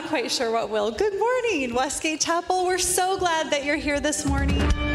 not quite sure what will. Good morning, Westgate Chapel. We're so glad that you're here this morning.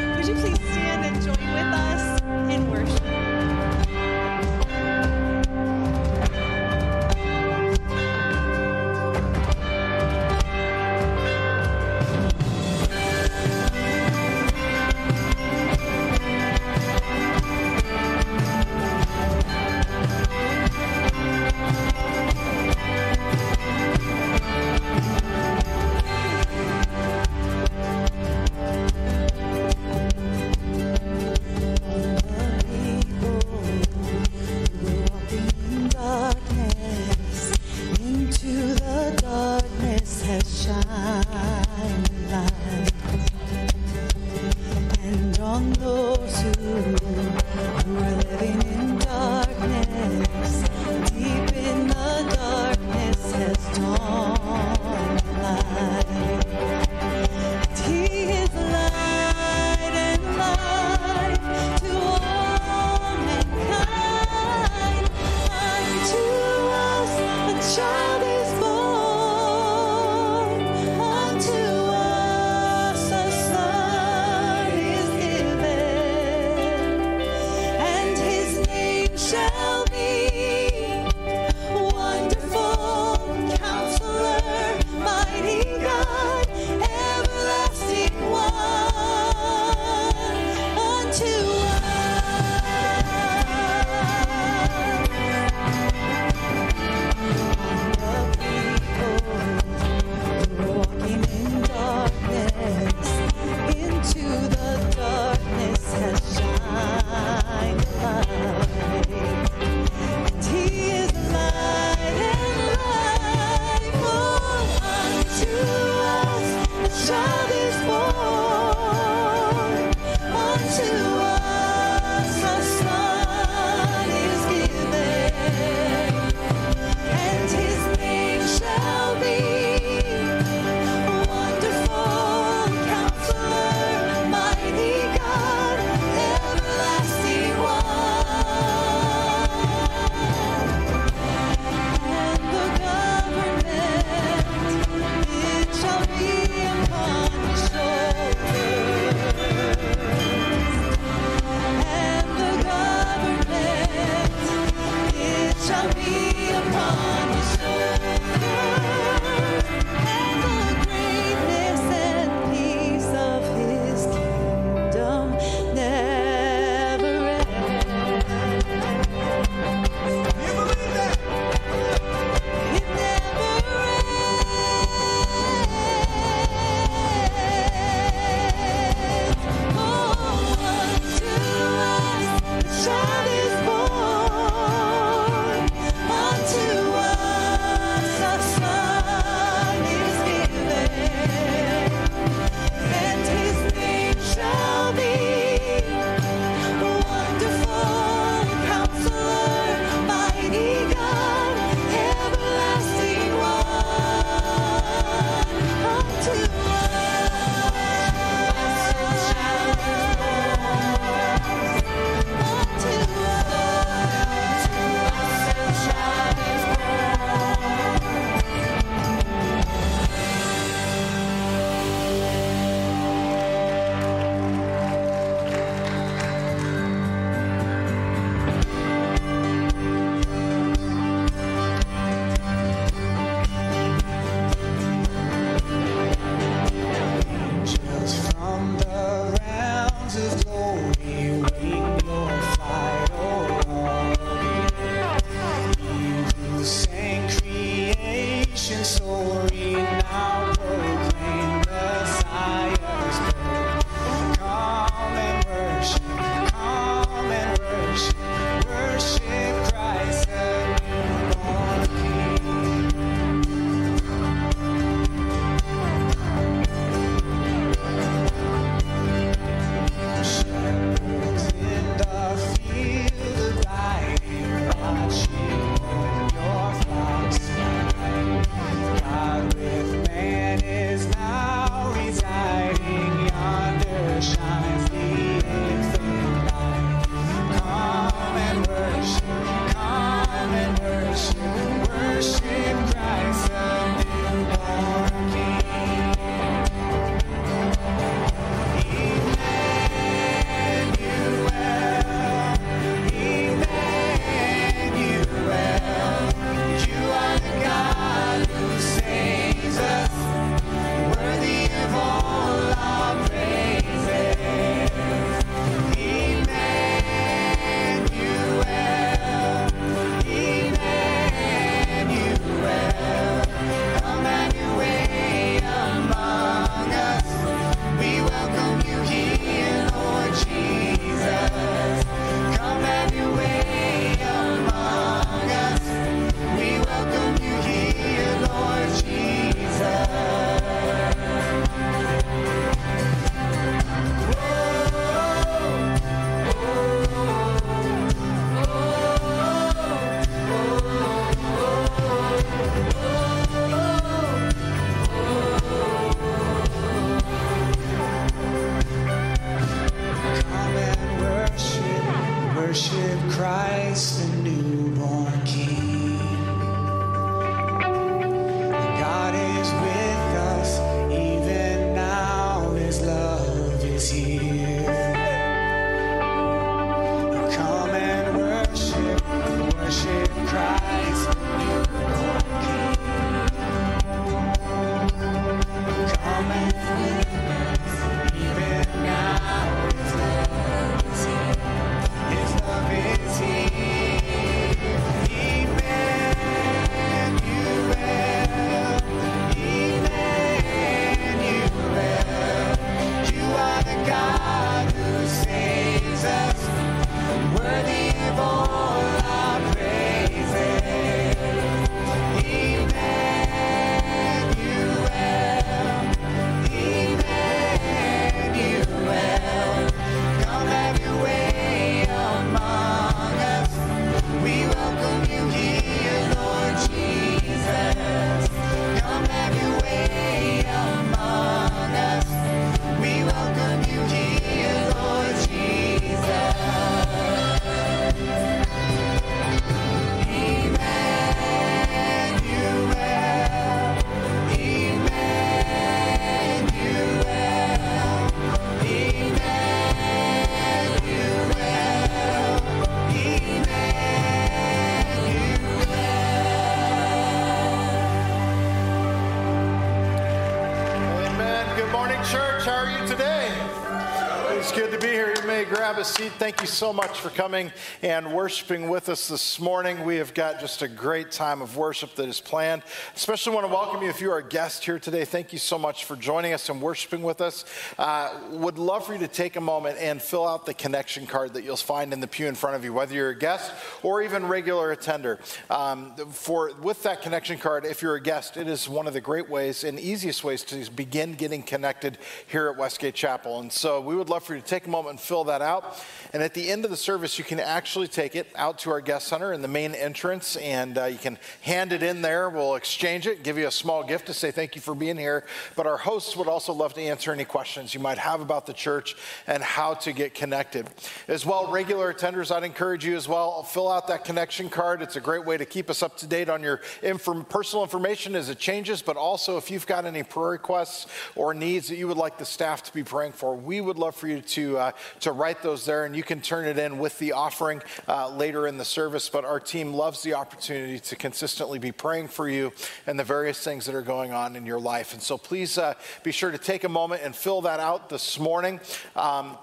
Seat. Thank you so much for coming and worshiping with us this morning. We have got just a great time of worship that is planned. Especially want to welcome you if you are a guest here today. Thank you so much for joining us and worshiping with us. Uh, would love for you to take a moment and fill out the connection card that you'll find in the pew in front of you, whether you're a guest or even regular attender. Um, for with that connection card, if you're a guest, it is one of the great ways and easiest ways to begin getting connected here at Westgate Chapel. And so we would love for you to take a moment and fill that out. And at the end of the service, you can actually take it out to our guest center in the main entrance and uh, you can hand it in there. We'll exchange it, give you a small gift to say thank you for being here. But our hosts would also love to answer any questions you might have about the church and how to get connected. As well, regular attenders, I'd encourage you as well, fill out that connection card. It's a great way to keep us up to date on your inform- personal information as it changes, but also if you've got any prayer requests or needs that you would like the staff to be praying for, we would love for you to, uh, to write those there and you can turn it in with the offering uh, later in the service. But our team loves the opportunity to consistently be praying for you and the various things that are going on in your life. And so please uh, be sure to take a moment and fill that out this morning. Um,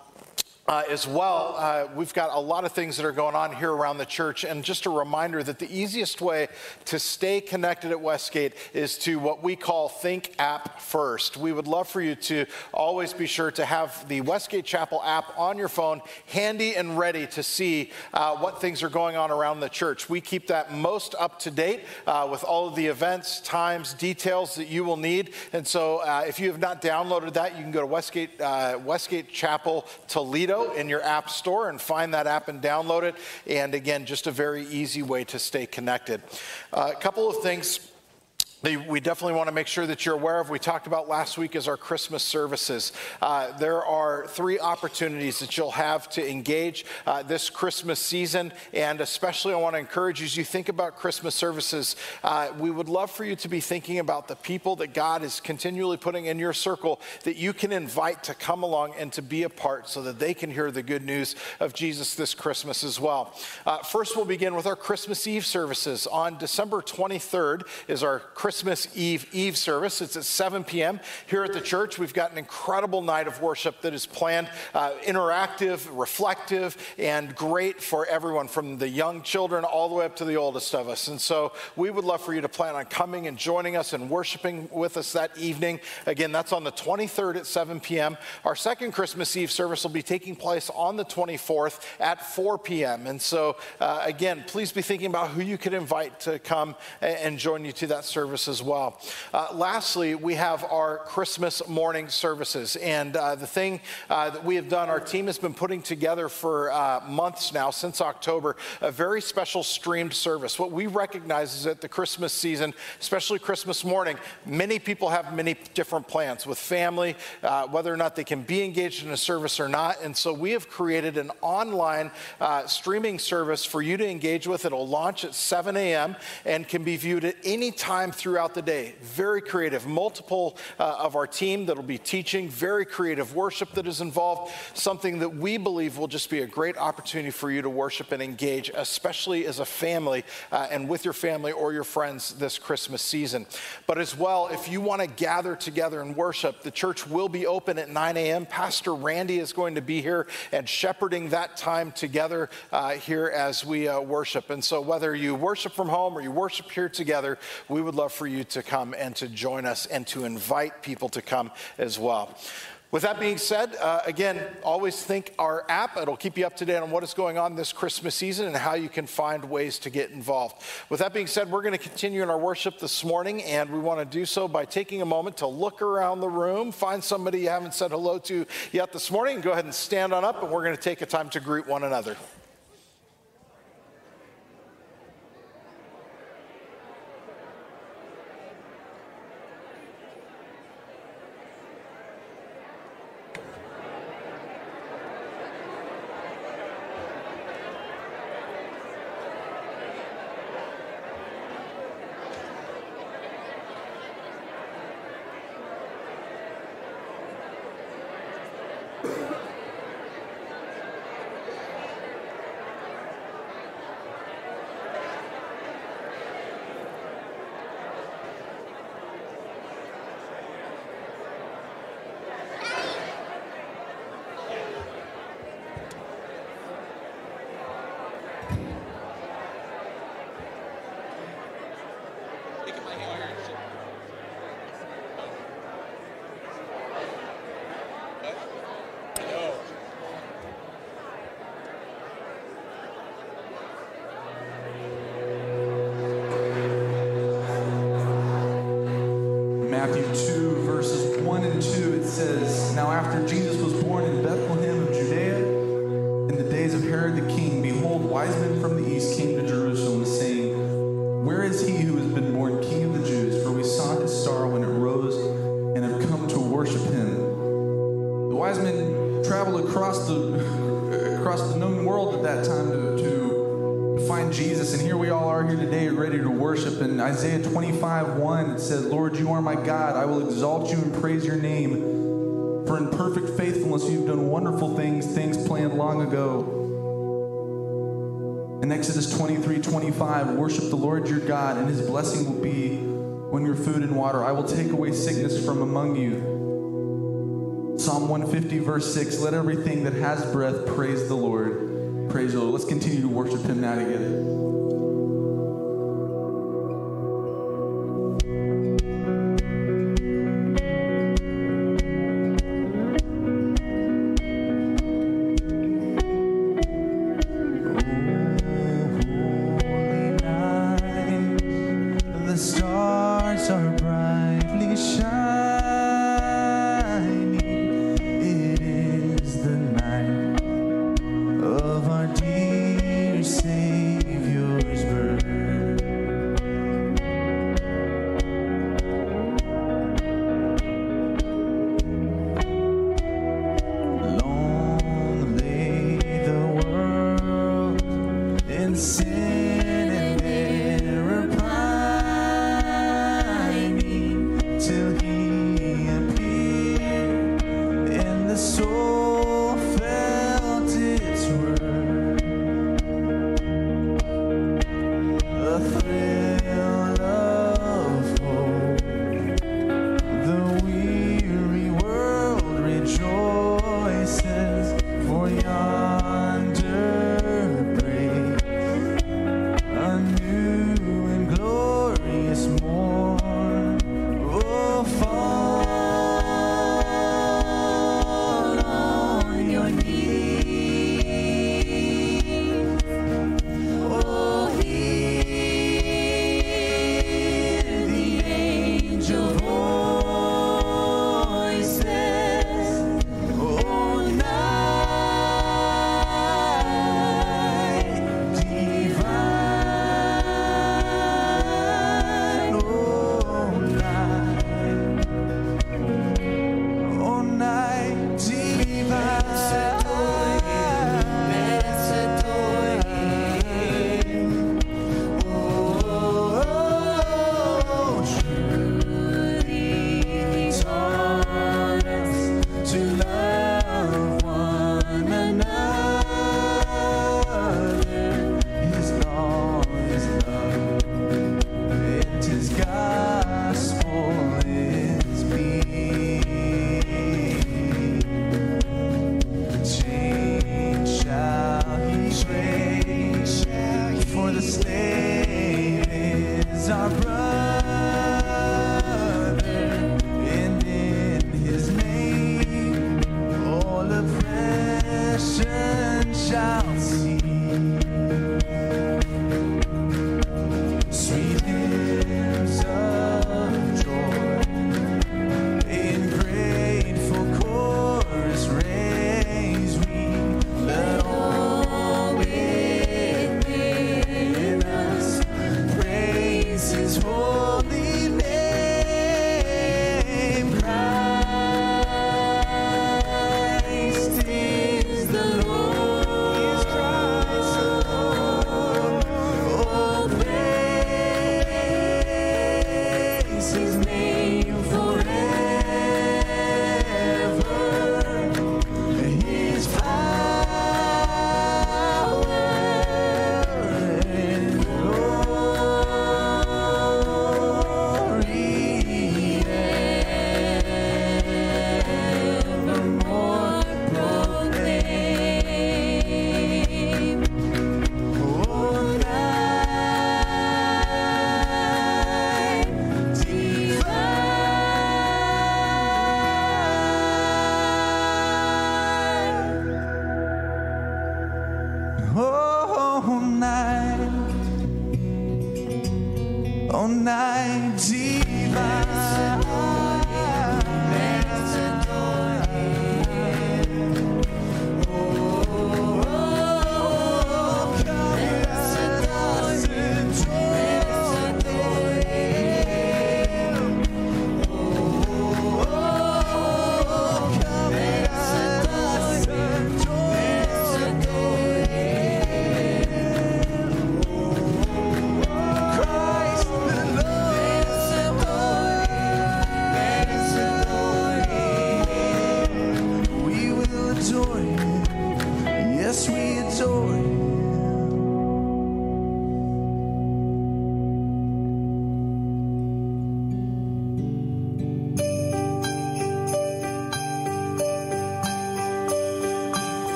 uh, as well, uh, we've got a lot of things that are going on here around the church. And just a reminder that the easiest way to stay connected at Westgate is to what we call Think App First. We would love for you to always be sure to have the Westgate Chapel app on your phone, handy and ready to see uh, what things are going on around the church. We keep that most up to date uh, with all of the events, times, details that you will need. And so uh, if you have not downloaded that, you can go to Westgate, uh, Westgate Chapel Toledo in your app store and find that app and download it. And again, just a very easy way to stay connected. Uh, a couple of things we definitely want to make sure that you're aware of. What we talked about last week is our Christmas services. Uh, there are three opportunities that you'll have to engage uh, this Christmas season, and especially I want to encourage you as you think about Christmas services. Uh, we would love for you to be thinking about the people that God is continually putting in your circle that you can invite to come along and to be a part, so that they can hear the good news of Jesus this Christmas as well. Uh, first, we'll begin with our Christmas Eve services on December 23rd. Is our Christmas Christmas Eve Eve service. It's at 7 p.m. here at the church. We've got an incredible night of worship that is planned, uh, interactive, reflective, and great for everyone from the young children all the way up to the oldest of us. And so we would love for you to plan on coming and joining us and worshiping with us that evening. Again, that's on the 23rd at 7 p.m. Our second Christmas Eve service will be taking place on the 24th at 4 p.m. And so, uh, again, please be thinking about who you could invite to come and join you to that service service as well. Uh, lastly, we have our Christmas morning services. And uh, the thing uh, that we have done, our team has been putting together for uh, months now, since October, a very special streamed service. What we recognize is that the Christmas season, especially Christmas morning, many people have many different plans with family, uh, whether or not they can be engaged in a service or not. And so we have created an online streaming service for you to engage with. It'll launch at 7 a.m. and can be viewed at any time throughout the day. Very creative. Multiple uh, of our team that'll be teaching, very creative worship that is involved, something that we believe will just be a great opportunity for you to worship and engage, especially as a family uh, and with your family or your friends this Christmas season. But as well, if you want to gather together and worship, the church will be open at 9 a.m. Pastor Randy is going to be here and shepherding that time together uh, here as we uh, worship. And so, whether you worship from home or you worship here together, we would love love for you to come and to join us and to invite people to come as well. With that being said, uh, again, always think our app. It'll keep you up to date on what is going on this Christmas season and how you can find ways to get involved. With that being said, we're going to continue in our worship this morning, and we want to do so by taking a moment to look around the room, find somebody you haven't said hello to yet this morning, and go ahead and stand on up, and we're going to take a time to greet one another. I worship the Lord your God, and his blessing will be when your food and water. I will take away sickness from among you. Psalm 150, verse 6 Let everything that has breath praise the Lord. Praise the Lord. Let's continue to worship him now together.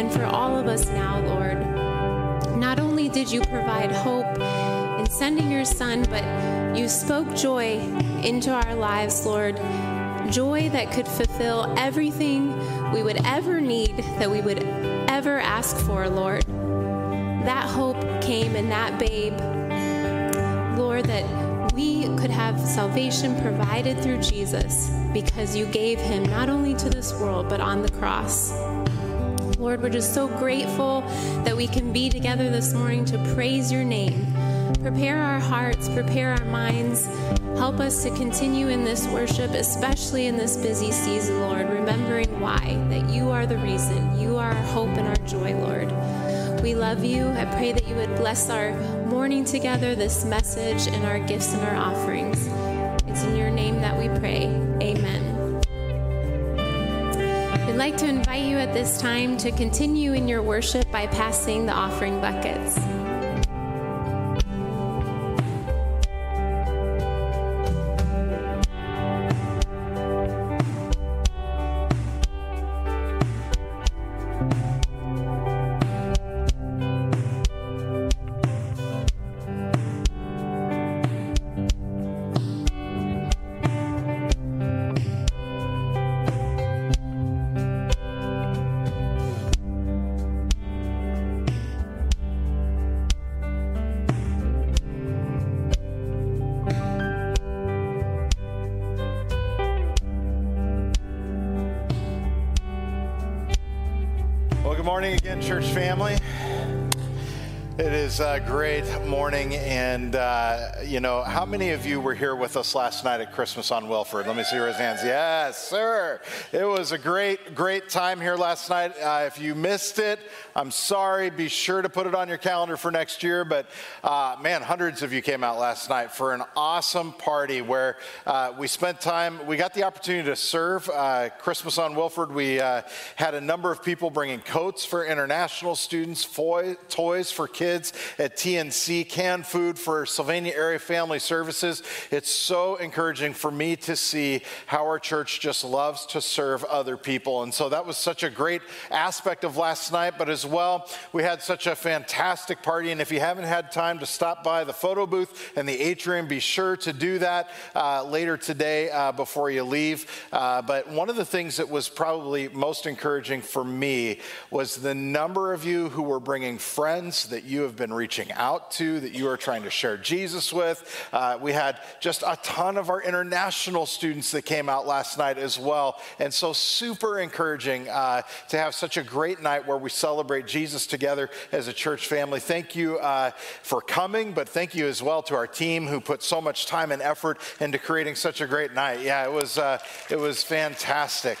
And for all of us now, Lord. Not only did you provide hope in sending your son, but you spoke joy into our lives, Lord. Joy that could fulfill everything we would ever need, that we would ever ask for, Lord. That hope came in that babe, Lord, that we could have salvation provided through Jesus because you gave him not only to this world, but on the cross. Lord, we're just so grateful that we can be together this morning to praise your name. Prepare our hearts, prepare our minds. Help us to continue in this worship, especially in this busy season, Lord, remembering why, that you are the reason. You are our hope and our joy, Lord. We love you. I pray that you would bless our morning together, this message, and our gifts and our offerings. It's in your name that we pray. Amen. Like to invite you at this time to continue in your worship by passing the offering buckets. And uh, you know, how many of you were here with us last night at Christmas on Wilford? Let me see your hands. Yes, sir. It was a great, great time here last night. Uh, if you missed it, I'm sorry. Be sure to put it on your calendar for next year. But uh, man, hundreds of you came out last night for an awesome party where uh, we spent time. We got the opportunity to serve uh, Christmas on Wilford. We uh, had a number of people bringing coats for international students, toys for kids at TNC, canned food for Sylvania Area Family Services. It's so encouraging for me to see how our church just loves to serve other people. And so that was such a great aspect of last night. But as well, we had such a fantastic party. And if you haven't had time to stop by the photo booth and the atrium, be sure to do that uh, later today uh, before you leave. Uh, but one of the things that was probably most encouraging for me was the number of you who were bringing friends that you have been reaching out to, that you are trying to share Jesus with. Uh, we had just a ton of our international students that came out last night as well. And so, super encouraging uh, to have such a great night where we celebrate Jesus together as a church family. Thank you uh, for coming, but thank you as well to our team who put so much time and effort into creating such a great night. Yeah, it was, uh, it was fantastic.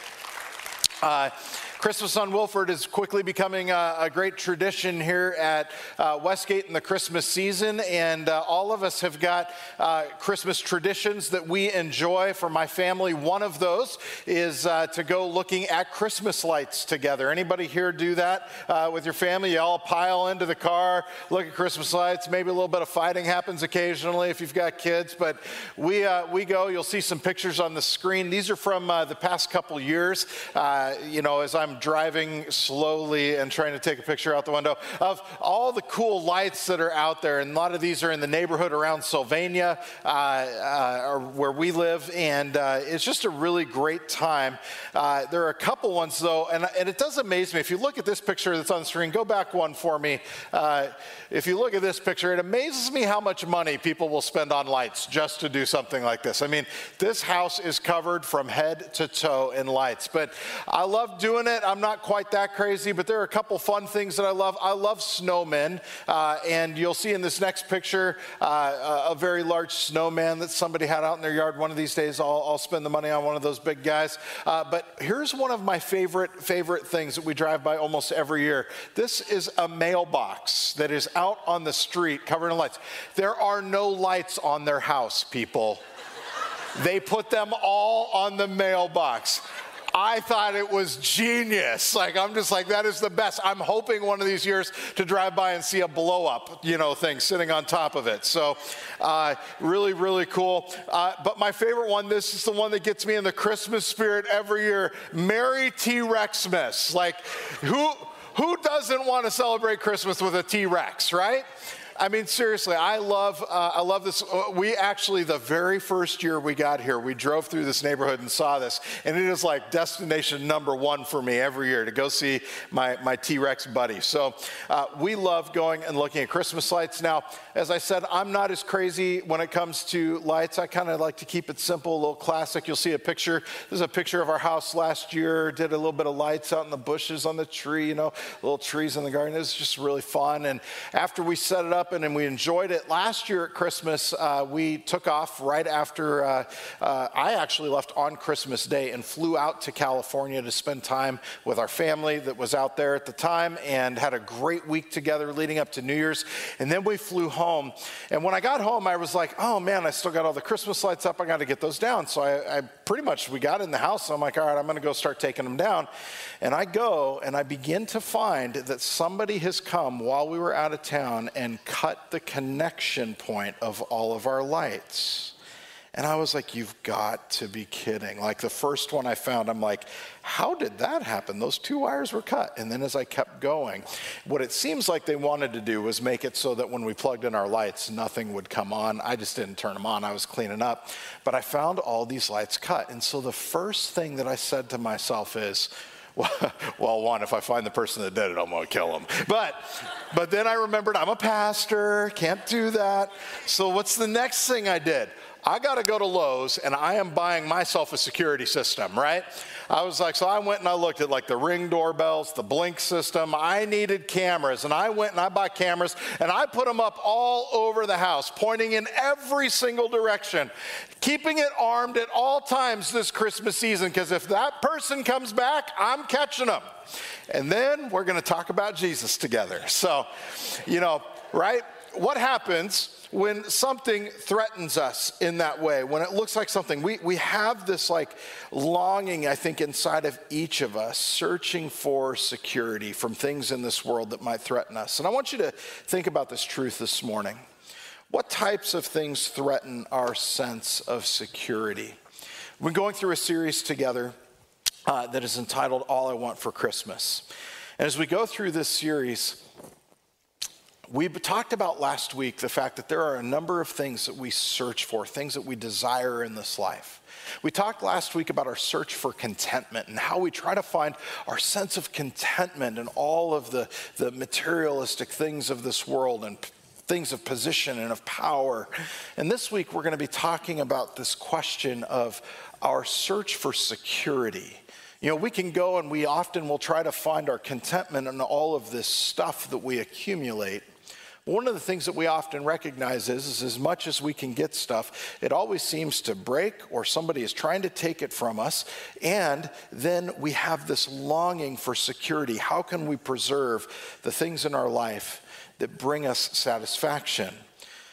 Christmas on Wilford is quickly becoming a, a great tradition here at uh, Westgate in the Christmas season, and uh, all of us have got uh, Christmas traditions that we enjoy. For my family, one of those is uh, to go looking at Christmas lights together. Anybody here do that uh, with your family? You all pile into the car, look at Christmas lights. Maybe a little bit of fighting happens occasionally if you've got kids, but we uh, we go. You'll see some pictures on the screen. These are from the past couple years. you know, as I'm I'm driving slowly and trying to take a picture out the window of all the cool lights that are out there. And a lot of these are in the neighborhood around Sylvania, uh, uh, where we live. And uh, it's just a really great time. Uh, there are a couple ones, though, and, and, it does amaze me. If you look at this picture that's on the screen, go back one for me. If you look at this picture, it amazes me how much money people will spend on lights just to do something like this. I mean, this house is covered from head to toe in lights, but I love doing it. I'm not quite that crazy, but there are a couple fun things that I love. I love snowmen, uh, and you'll see in this next picture uh, a very large snowman that somebody had out in their yard. One of these days, I'll, I'll spend the money on one of those big guys. Uh, but here's one of my favorite favorite things that we drive by almost every year. This is a mailbox that is out on the street covered in lights. There are no lights on their house, people. they put them all on the mailbox. I thought it was genius. Like, I'm just like, that is the best. I'm hoping one of these years to drive by and see a blow up, you know, thing sitting on top of it. So, uh, really, really cool. Uh, but my favorite one, this is the one that gets me in the Christmas spirit every year Merry T Rexmas. Like, who, who doesn't want to celebrate Christmas with a T Rex, right? I mean, seriously, I love, uh, I love this. Uh, we actually, the very first year we got here, we drove through this neighborhood and saw this, and it is like destination number one for me every year to go see my, my T Rex buddy. So uh, we love going and looking at Christmas lights. Now, as I said, I'm not as crazy when it comes to lights. I kind of like to keep it simple, a little classic. You'll see a picture. This is a picture of our house last year. Did a little bit of lights out in the bushes on the tree, you know, little trees in the garden. It was just really fun. And after we set it up, and we enjoyed it. Last year at Christmas, uh, we took off right after uh, uh, I actually left on Christmas Day and flew out to California to spend time with our family that was out there at the time and had a great week together leading up to New Year's. And then we flew home. And when I got home, I was like, oh man, I still got all the Christmas lights up. I got to get those down. So I, I pretty much, we got in the house. And I'm like, all right, I'm going to go start taking them down. And I go and I begin to find that somebody has come while we were out of town and cut the connection point of all of our lights. And I was like, you've got to be kidding. Like the first one I found, I'm like, how did that happen? Those two wires were cut. And then as I kept going, what it seems like they wanted to do was make it so that when we plugged in our lights, nothing would come on. I just didn't turn them on, I was cleaning up. But I found all these lights cut. And so the first thing that I said to myself is, well, one, if I find the person that did it, I'm going to kill him. But, but then I remembered I'm a pastor, can't do that. So what's the next thing I did? I got to go to Lowe's and I am buying myself a security system, right? I was like, so I went and I looked at like the ring doorbells, the blink system. I needed cameras and I went and I bought cameras and I put them up all over the house, pointing in every single direction, keeping it armed at all times this Christmas season because if that person comes back, I'm catching them. And then we're going to talk about Jesus together. So, you know, right? What happens? when something threatens us in that way, when it looks like something, we, we have this like longing, I think, inside of each of us, searching for security from things in this world that might threaten us. And I want you to think about this truth this morning. What types of things threaten our sense of security? We're going through a series together uh, that is entitled All I Want for Christmas. And as we go through this series, we talked about last week the fact that there are a number of things that we search for, things that we desire in this life. We talked last week about our search for contentment and how we try to find our sense of contentment in all of the, the materialistic things of this world and things of position and of power. And this week we're going to be talking about this question of our search for security. You know, we can go and we often will try to find our contentment in all of this stuff that we accumulate. One of the things that we often recognize is, is as much as we can get stuff, it always seems to break or somebody is trying to take it from us. And then we have this longing for security. How can we preserve the things in our life that bring us satisfaction?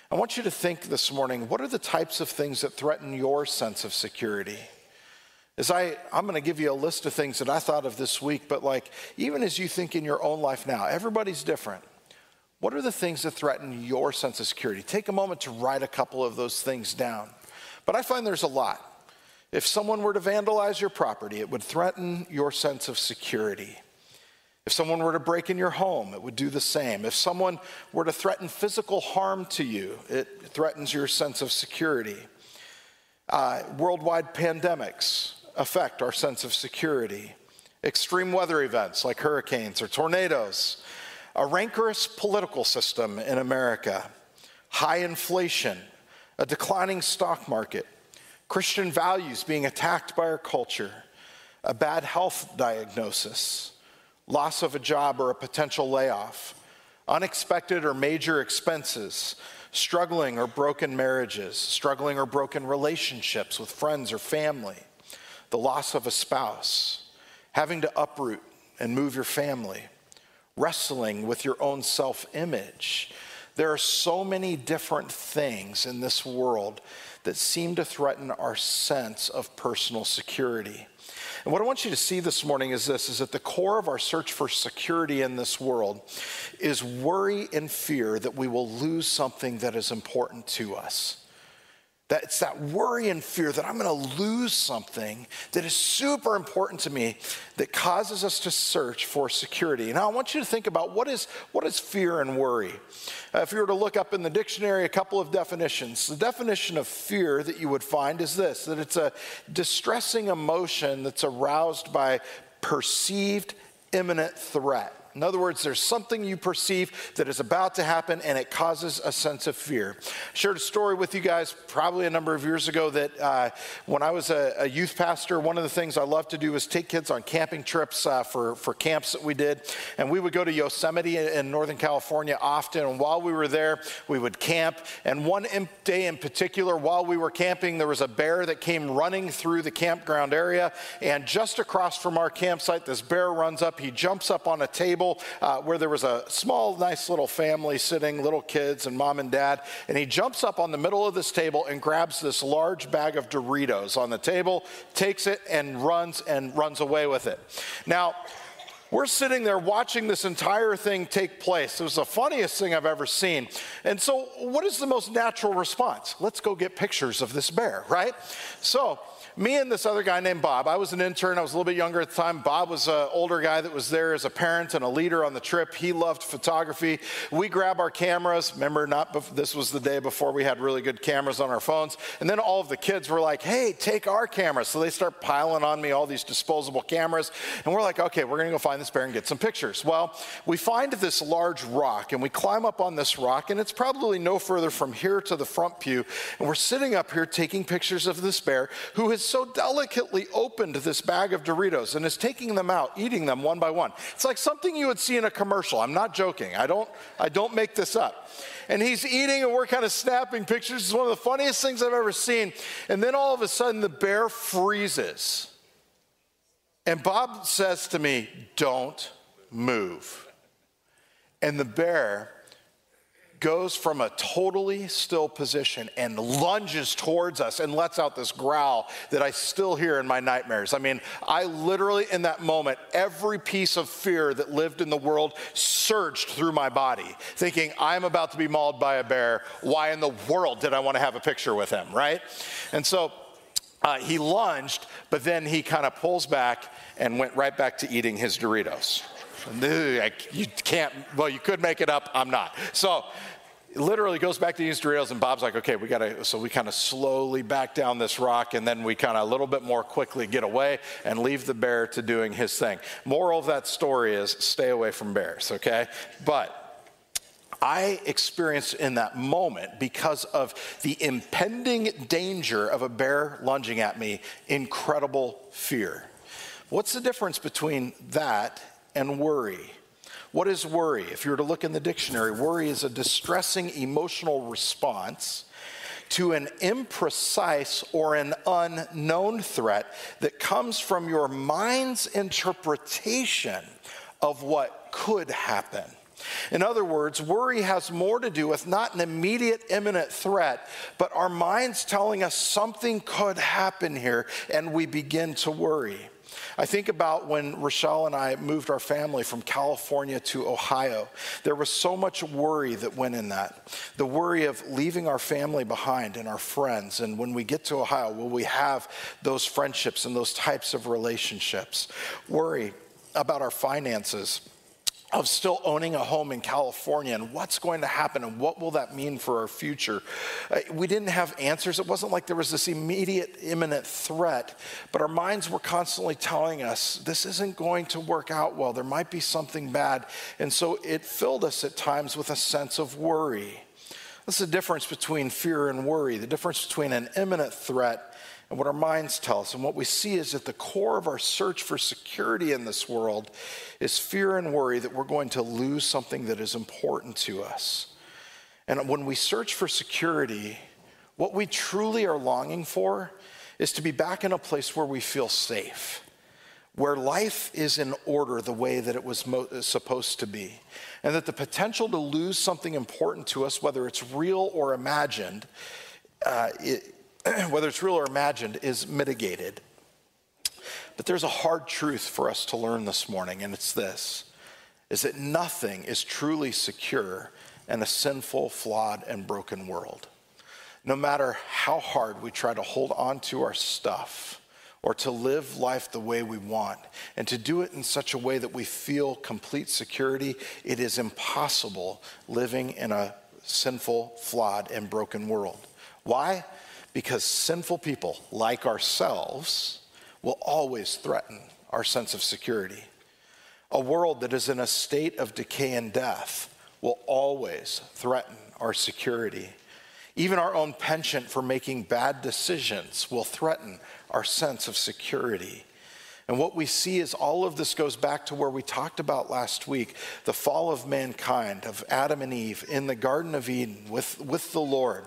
I want you to think this morning what are the types of things that threaten your sense of security? As I, I'm going to give you a list of things that I thought of this week, but like, even as you think in your own life now, everybody's different. What are the things that threaten your sense of security? Take a moment to write a couple of those things down. But I find there's a lot. If someone were to vandalize your property, it would threaten your sense of security. If someone were to break in your home, it would do the same. If someone were to threaten physical harm to you, it threatens your sense of security. Uh, worldwide pandemics affect our sense of security. Extreme weather events like hurricanes or tornadoes a rancorous political system in America, high inflation, a declining stock market, Christian values being attacked by our culture, a bad health diagnosis, loss of a job or a potential layoff, unexpected or major expenses, struggling or broken marriages, struggling or broken relationships with friends or family, the loss of a spouse, having to uproot and move your family wrestling with your own self image, There are so many different things in this world that seem to threaten our sense of personal security. And what I want you to see this morning is this is at the core of our search for security in this world is worry and fear that we will lose something that is important to us. That it's that worry and fear that I'm going to lose something that is super important to me that causes us to search for security. Now, I want you to think about what is, what is fear and worry. Uh, if you were to look up in the dictionary a couple of definitions, the definition of fear that you would find is this that it's a distressing emotion that's aroused by perceived imminent threat. In other words, there's something you perceive that is about to happen and it causes a sense of fear. I shared a story with you guys probably a number of years ago that uh, when I was a, a, youth pastor, one of the things I loved to do was take kids on camping trips uh, for, for camps that we did. And we would go to Yosemite in Northern California often. And while we were there, we would camp. And one day in particular, while we were camping, there was a bear that came running through the campground area. And just across from our campsite, this bear runs up. He jumps up on a table table uh, where there was a small, nice little family sitting, little kids and mom and dad. And he jumps up on the middle of this table and grabs this large bag of Doritos on the table, takes it, and runs and runs away with it. Now, we're sitting there watching this entire thing take place. It was the funniest thing I've ever seen. And so, what is the most natural response? Let's go get pictures of this bear, right? So, me and this other guy named Bob. I was an intern. I was a little bit younger at the time. Bob was an older guy that was there as a parent and a leader on the trip. He loved photography. We grab our cameras. Remember, not bef- this was the day before we had really good cameras on our phones. And then all of the kids were like, "Hey, take our cameras." So they start piling on me all these disposable cameras, and we're like, "Okay, we're gonna go find this bear and get some pictures." Well, we find this large rock, and we climb up on this rock, and it's probably no further from here to the front pew, and we're sitting up here taking pictures of this bear who has so delicately opened this bag of Doritos and is taking them out, eating them one by one. It's like something you would see in a commercial. I'm not joking. I don't, I don't make this up. And he's eating, and we're kind of snapping pictures. It's one of the funniest things I've ever seen. And then all of a sudden, the bear freezes. And Bob says to me, Don't move. And the bear goes from a totally still position and lunges towards us and lets out this growl that I still hear in my nightmares. I mean, I literally, in that moment, every piece of fear that lived in the world surged through my body, thinking, I'm about to be mauled by a bear. Why in the world did I want to have a picture with him, right? And so, uh, he lunged, but then he kind of pulls back and went right back to eating his Doritos. You can't, well, you could make it up. I'm not. So, literally goes back to these Doritos, and Bob's like, okay, we got to, so we kind of slowly back down this rock, and then we kind of a little bit more quickly get away and leave the bear to doing his thing. Moral of that story is stay away from bears, okay? But, I experienced in that moment, because of the impending danger of a bear lunging at me, incredible fear. What's the difference between that and worry? What is worry? If you were to look in the dictionary, worry is a distressing emotional response to an imprecise or an unknown threat that comes from your mind's interpretation of what could happen. In other words, worry has more to do with not an immediate imminent threat, but our minds telling us something could happen here, and we begin to worry. I think about when Rochelle and I moved our family from California to Ohio. There was so much worry that went in that. The worry of leaving our family behind and our friends. And when we get to Ohio, will we have those friendships and those types of relationships? Worry about our finances of still owning a home in California and what's going to happen and what will that mean for our future. Uh, we didn't have answers. It wasn't like there was this immediate, imminent threat, but our minds were constantly telling us this isn't going to work out well. There might be something bad. And so it filled us at times with a sense of worry. That's the difference between fear and worry, the difference between an imminent threat and what our minds tell us. And what we see is at the core of our search for security in this world is fear and worry that we're going to lose something that is important to us. And when we search for security, what we truly are longing for is to be back in a place where we feel safe where life is in order the way that it was mo- supposed to be, and that the potential to lose something important to us, whether it's real or imagined, uh, it, whether it's real or imagined, is mitigated. But there's a hard truth for us to learn this morning, and it's this is that nothing is truly secure in a sinful, flawed, and broken world. No matter how hard we try to hold on to our stuff, or to live life the way we want and to do it in such a way that we feel complete security, it is impossible living in a sinful, flawed, and broken world. Why? Because sinful people like ourselves will always threaten our sense of security. A world that is in a state of decay and death will always threaten our security. Even our own penchant for making bad decisions will threaten our sense of security. And what we see is all of this goes back to where we talked about last week the fall of mankind, of Adam and Eve in the Garden of Eden with, with the Lord.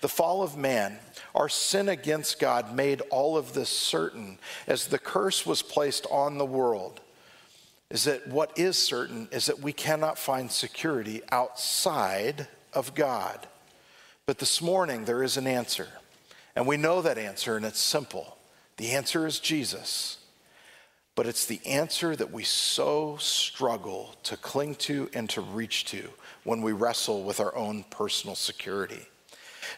The fall of man, our sin against God made all of this certain as the curse was placed on the world. Is that what is certain is that we cannot find security outside of God. But this morning, there is an answer. And we know that answer, and it's simple. The answer is Jesus. But it's the answer that we so struggle to cling to and to reach to when we wrestle with our own personal security.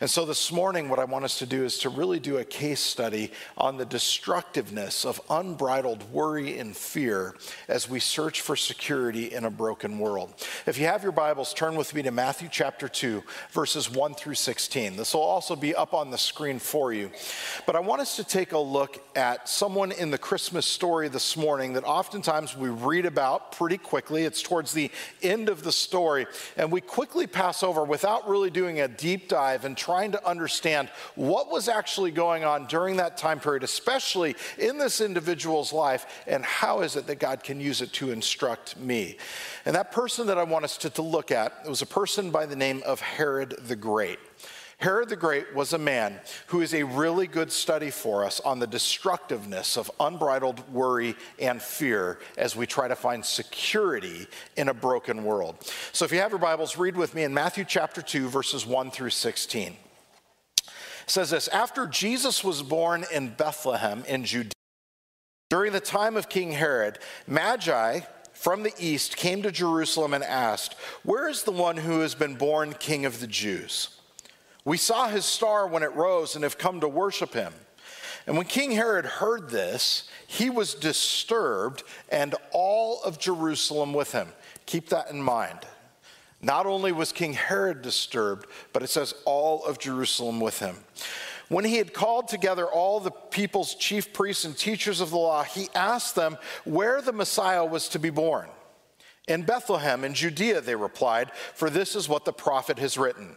And so this morning, what I want us to do is to really do a case study on the destructiveness of unbridled worry and fear as we search for security in a broken world. If you have your Bibles, turn with me to Matthew chapter 2, verses 1 through 16. This will also be up on the screen for you. But I want us to take a look at someone in the Christmas story this morning that oftentimes we read about pretty quickly. It's towards the end of the story, and we quickly pass over without really doing a deep dive and trying to understand what was actually going on during that time period, especially in this individual's life, and how is it that God can use it to instruct me. And that person that I want us to, to look at was a person by the name of Herod the Great. Herod the Great was a man who is a really good study for us on the destructiveness of unbridled worry and fear as we try to find security in a broken world. So if you have your Bibles, read with me in Matthew chapter 2, verses 1 through 16. It says this After Jesus was born in Bethlehem in Judea, during the time of King Herod, Magi from the east came to Jerusalem and asked, Where is the one who has been born king of the Jews? We saw his star when it rose and have come to worship him. And when King Herod heard this, he was disturbed, and all of Jerusalem with him. Keep that in mind. Not only was King Herod disturbed, but it says all of Jerusalem with him. When he had called together all the people's chief priests and teachers of the law, he asked them where the Messiah was to be born. In Bethlehem, in Judea, they replied, for this is what the prophet has written.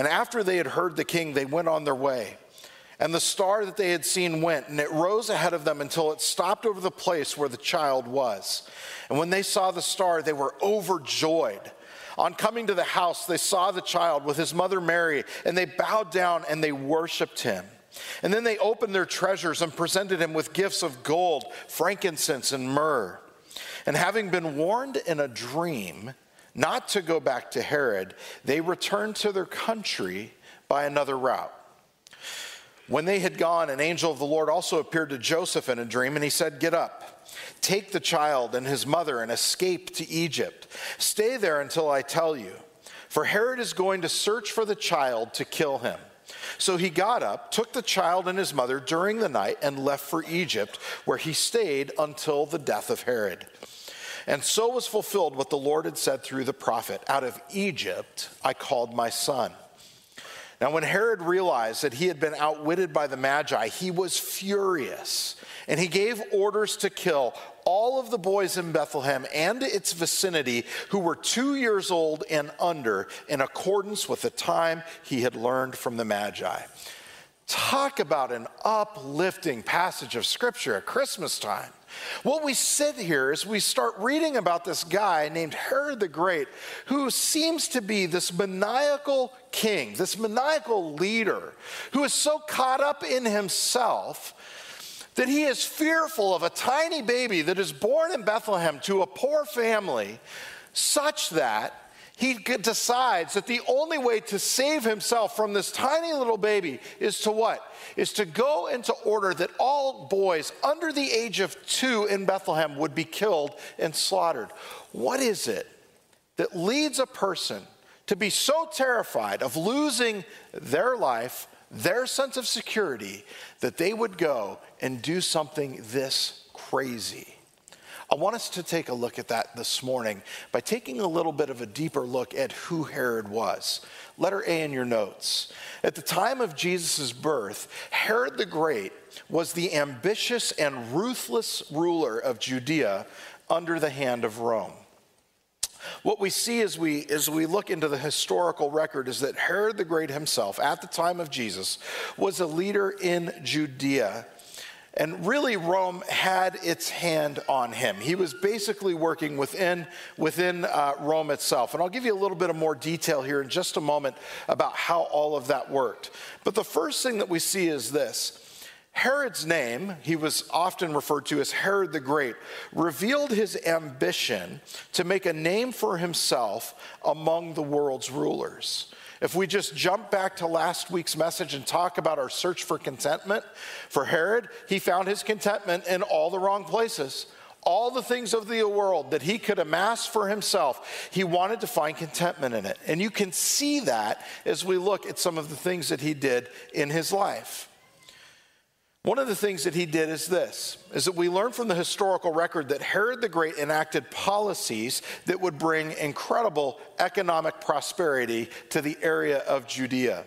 And after they had heard the king, they went on their way. And the star that they had seen went, and it rose ahead of them until it stopped over the place where the child was. And when they saw the star, they were overjoyed. On coming to the house, they saw the child with his mother Mary, and they bowed down and they worshiped him. And then they opened their treasures and presented him with gifts of gold, frankincense, and myrrh. And having been warned in a dream, not to go back to Herod, they returned to their country by another route. When they had gone, an angel of the Lord also appeared to Joseph in a dream, and he said, Get up, take the child and his mother, and escape to Egypt. Stay there until I tell you, for Herod is going to search for the child to kill him. So he got up, took the child and his mother during the night, and left for Egypt, where he stayed until the death of Herod. And so was fulfilled what the Lord had said through the prophet Out of Egypt I called my son. Now, when Herod realized that he had been outwitted by the Magi, he was furious and he gave orders to kill all of the boys in Bethlehem and its vicinity who were two years old and under, in accordance with the time he had learned from the Magi. Talk about an uplifting passage of scripture at Christmas time. What we sit here is we start reading about this guy named Herod the Great, who seems to be this maniacal king, this maniacal leader, who is so caught up in himself that he is fearful of a tiny baby that is born in Bethlehem to a poor family, such that he decides that the only way to save himself from this tiny little baby is to what? Is to go into order that all boys under the age of two in Bethlehem would be killed and slaughtered. What is it that leads a person to be so terrified of losing their life, their sense of security, that they would go and do something this crazy? I want us to take a look at that this morning by taking a little bit of a deeper look at who Herod was. Letter A in your notes. At the time of Jesus' birth, Herod the Great was the ambitious and ruthless ruler of Judea under the hand of Rome. What we see as we, as we look into the historical record is that Herod the Great himself, at the time of Jesus, was a leader in Judea and really, Rome had its hand on him. He was basically working within, within uh, Rome itself. And I'll give you a little bit of more detail here in just a moment about how all of that worked. But the first thing that we see is this Herod's name, he was often referred to as Herod the Great, revealed his ambition to make a name for himself among the world's rulers. If we just jump back to last week's message and talk about our search for contentment, for Herod, he found his contentment in all the wrong places. All the things of the world that he could amass for himself, he wanted to find contentment in it. And you can see that as we look at some of the things that he did in his life. One of the things that he did is this is that we learn from the historical record that Herod the Great enacted policies that would bring incredible economic prosperity to the area of Judea.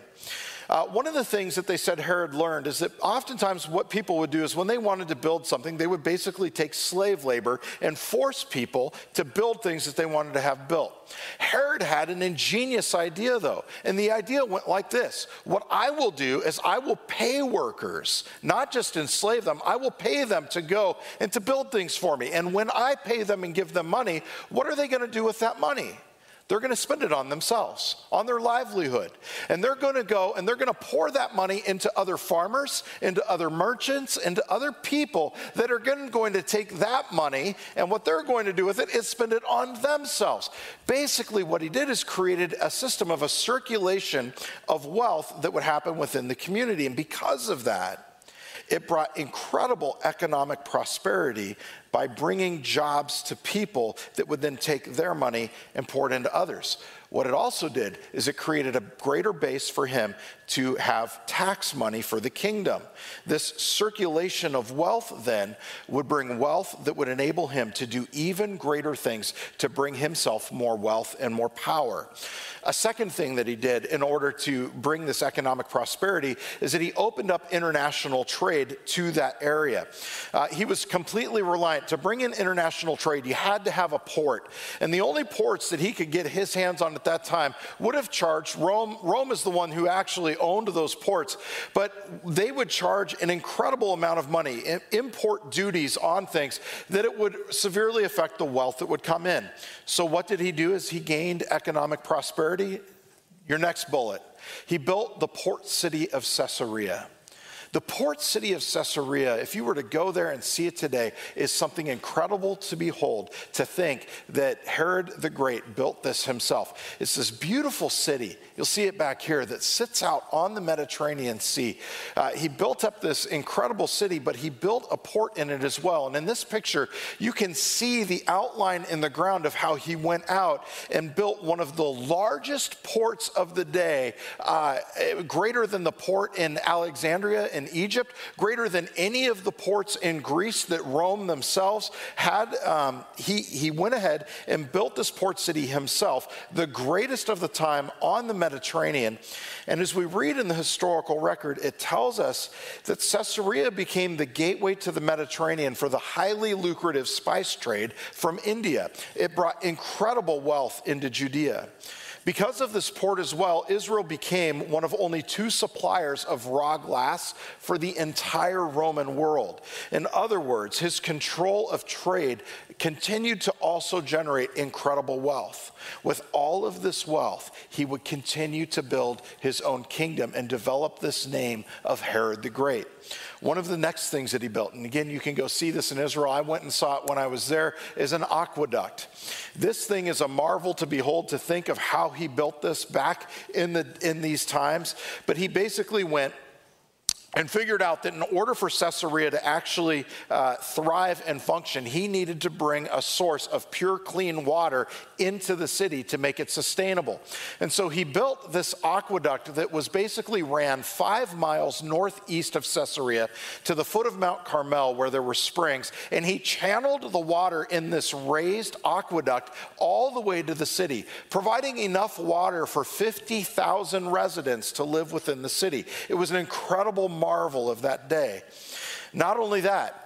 Uh, one of the things that they said Herod learned is that oftentimes what people would do is when they wanted to build something, they would basically take slave labor and force people to build things that they wanted to have built. Herod had an ingenious idea though, and the idea went like this What I will do is I will pay workers, not just enslave them, I will pay them to go and to build things for me. And when I pay them and give them money, what are they going to do with that money? They're going to spend it on themselves, on their livelihood. And they're going to go and they're going to pour that money into other farmers, into other merchants, into other people that are going to take that money and what they're going to do with it is spend it on themselves. Basically, what he did is created a system of a circulation of wealth that would happen within the community. And because of that, it brought incredible economic prosperity by bringing jobs to people that would then take their money and pour it into others. What it also did is it created a greater base for him to have tax money for the kingdom. This circulation of wealth then would bring wealth that would enable him to do even greater things to bring himself more wealth and more power. A second thing that he did in order to bring this economic prosperity is that he opened up international trade to that area. Uh, he was completely reliant to bring in international trade. You had to have a port, and the only ports that he could get his hands on at that time would have charged Rome. Rome is the one who actually owned those ports, but they would charge an incredible amount of money, import duties on things that it would severely affect the wealth that would come in. So what did he do? Is he gained economic prosperity your next bullet. He built the port city of Caesarea. The port city of Caesarea, if you were to go there and see it today, is something incredible to behold. To think that Herod the Great built this himself. It's this beautiful city. You'll see it back here that sits out on the Mediterranean Sea. Uh, he built up this incredible city, but he built a port in it as well. And in this picture, you can see the outline in the ground of how he went out and built one of the largest ports of the day, uh, greater than the port in Alexandria in in Egypt, greater than any of the ports in Greece that Rome themselves had. Um, he, he went ahead and built this port city himself, the greatest of the time on the Mediterranean. And as we read in the historical record, it tells us that Caesarea became the gateway to the Mediterranean for the highly lucrative spice trade from India. It brought incredible wealth into Judea. Because of this port as well, Israel became one of only two suppliers of raw glass for the entire Roman world. In other words, his control of trade continued to also generate incredible wealth. With all of this wealth, he would continue to build his own kingdom and develop this name of Herod the Great. One of the next things that he built, and again, you can go see this in Israel. I went and saw it when I was there, is an aqueduct. This thing is a marvel to behold to think of how he built this back in, the, in these times. But he basically went and figured out that in order for Caesarea to actually uh, thrive and function, he needed to bring a source of pure, clean water into the city to make it sustainable. And so he built this aqueduct that was basically ran five miles northeast of Caesarea to the foot of Mount Carmel where there were springs. And he channeled the water in this raised aqueduct all the way to the city, providing enough water for 50,000 residents to live within the city. It was an incredible marvel of that day. Not only that,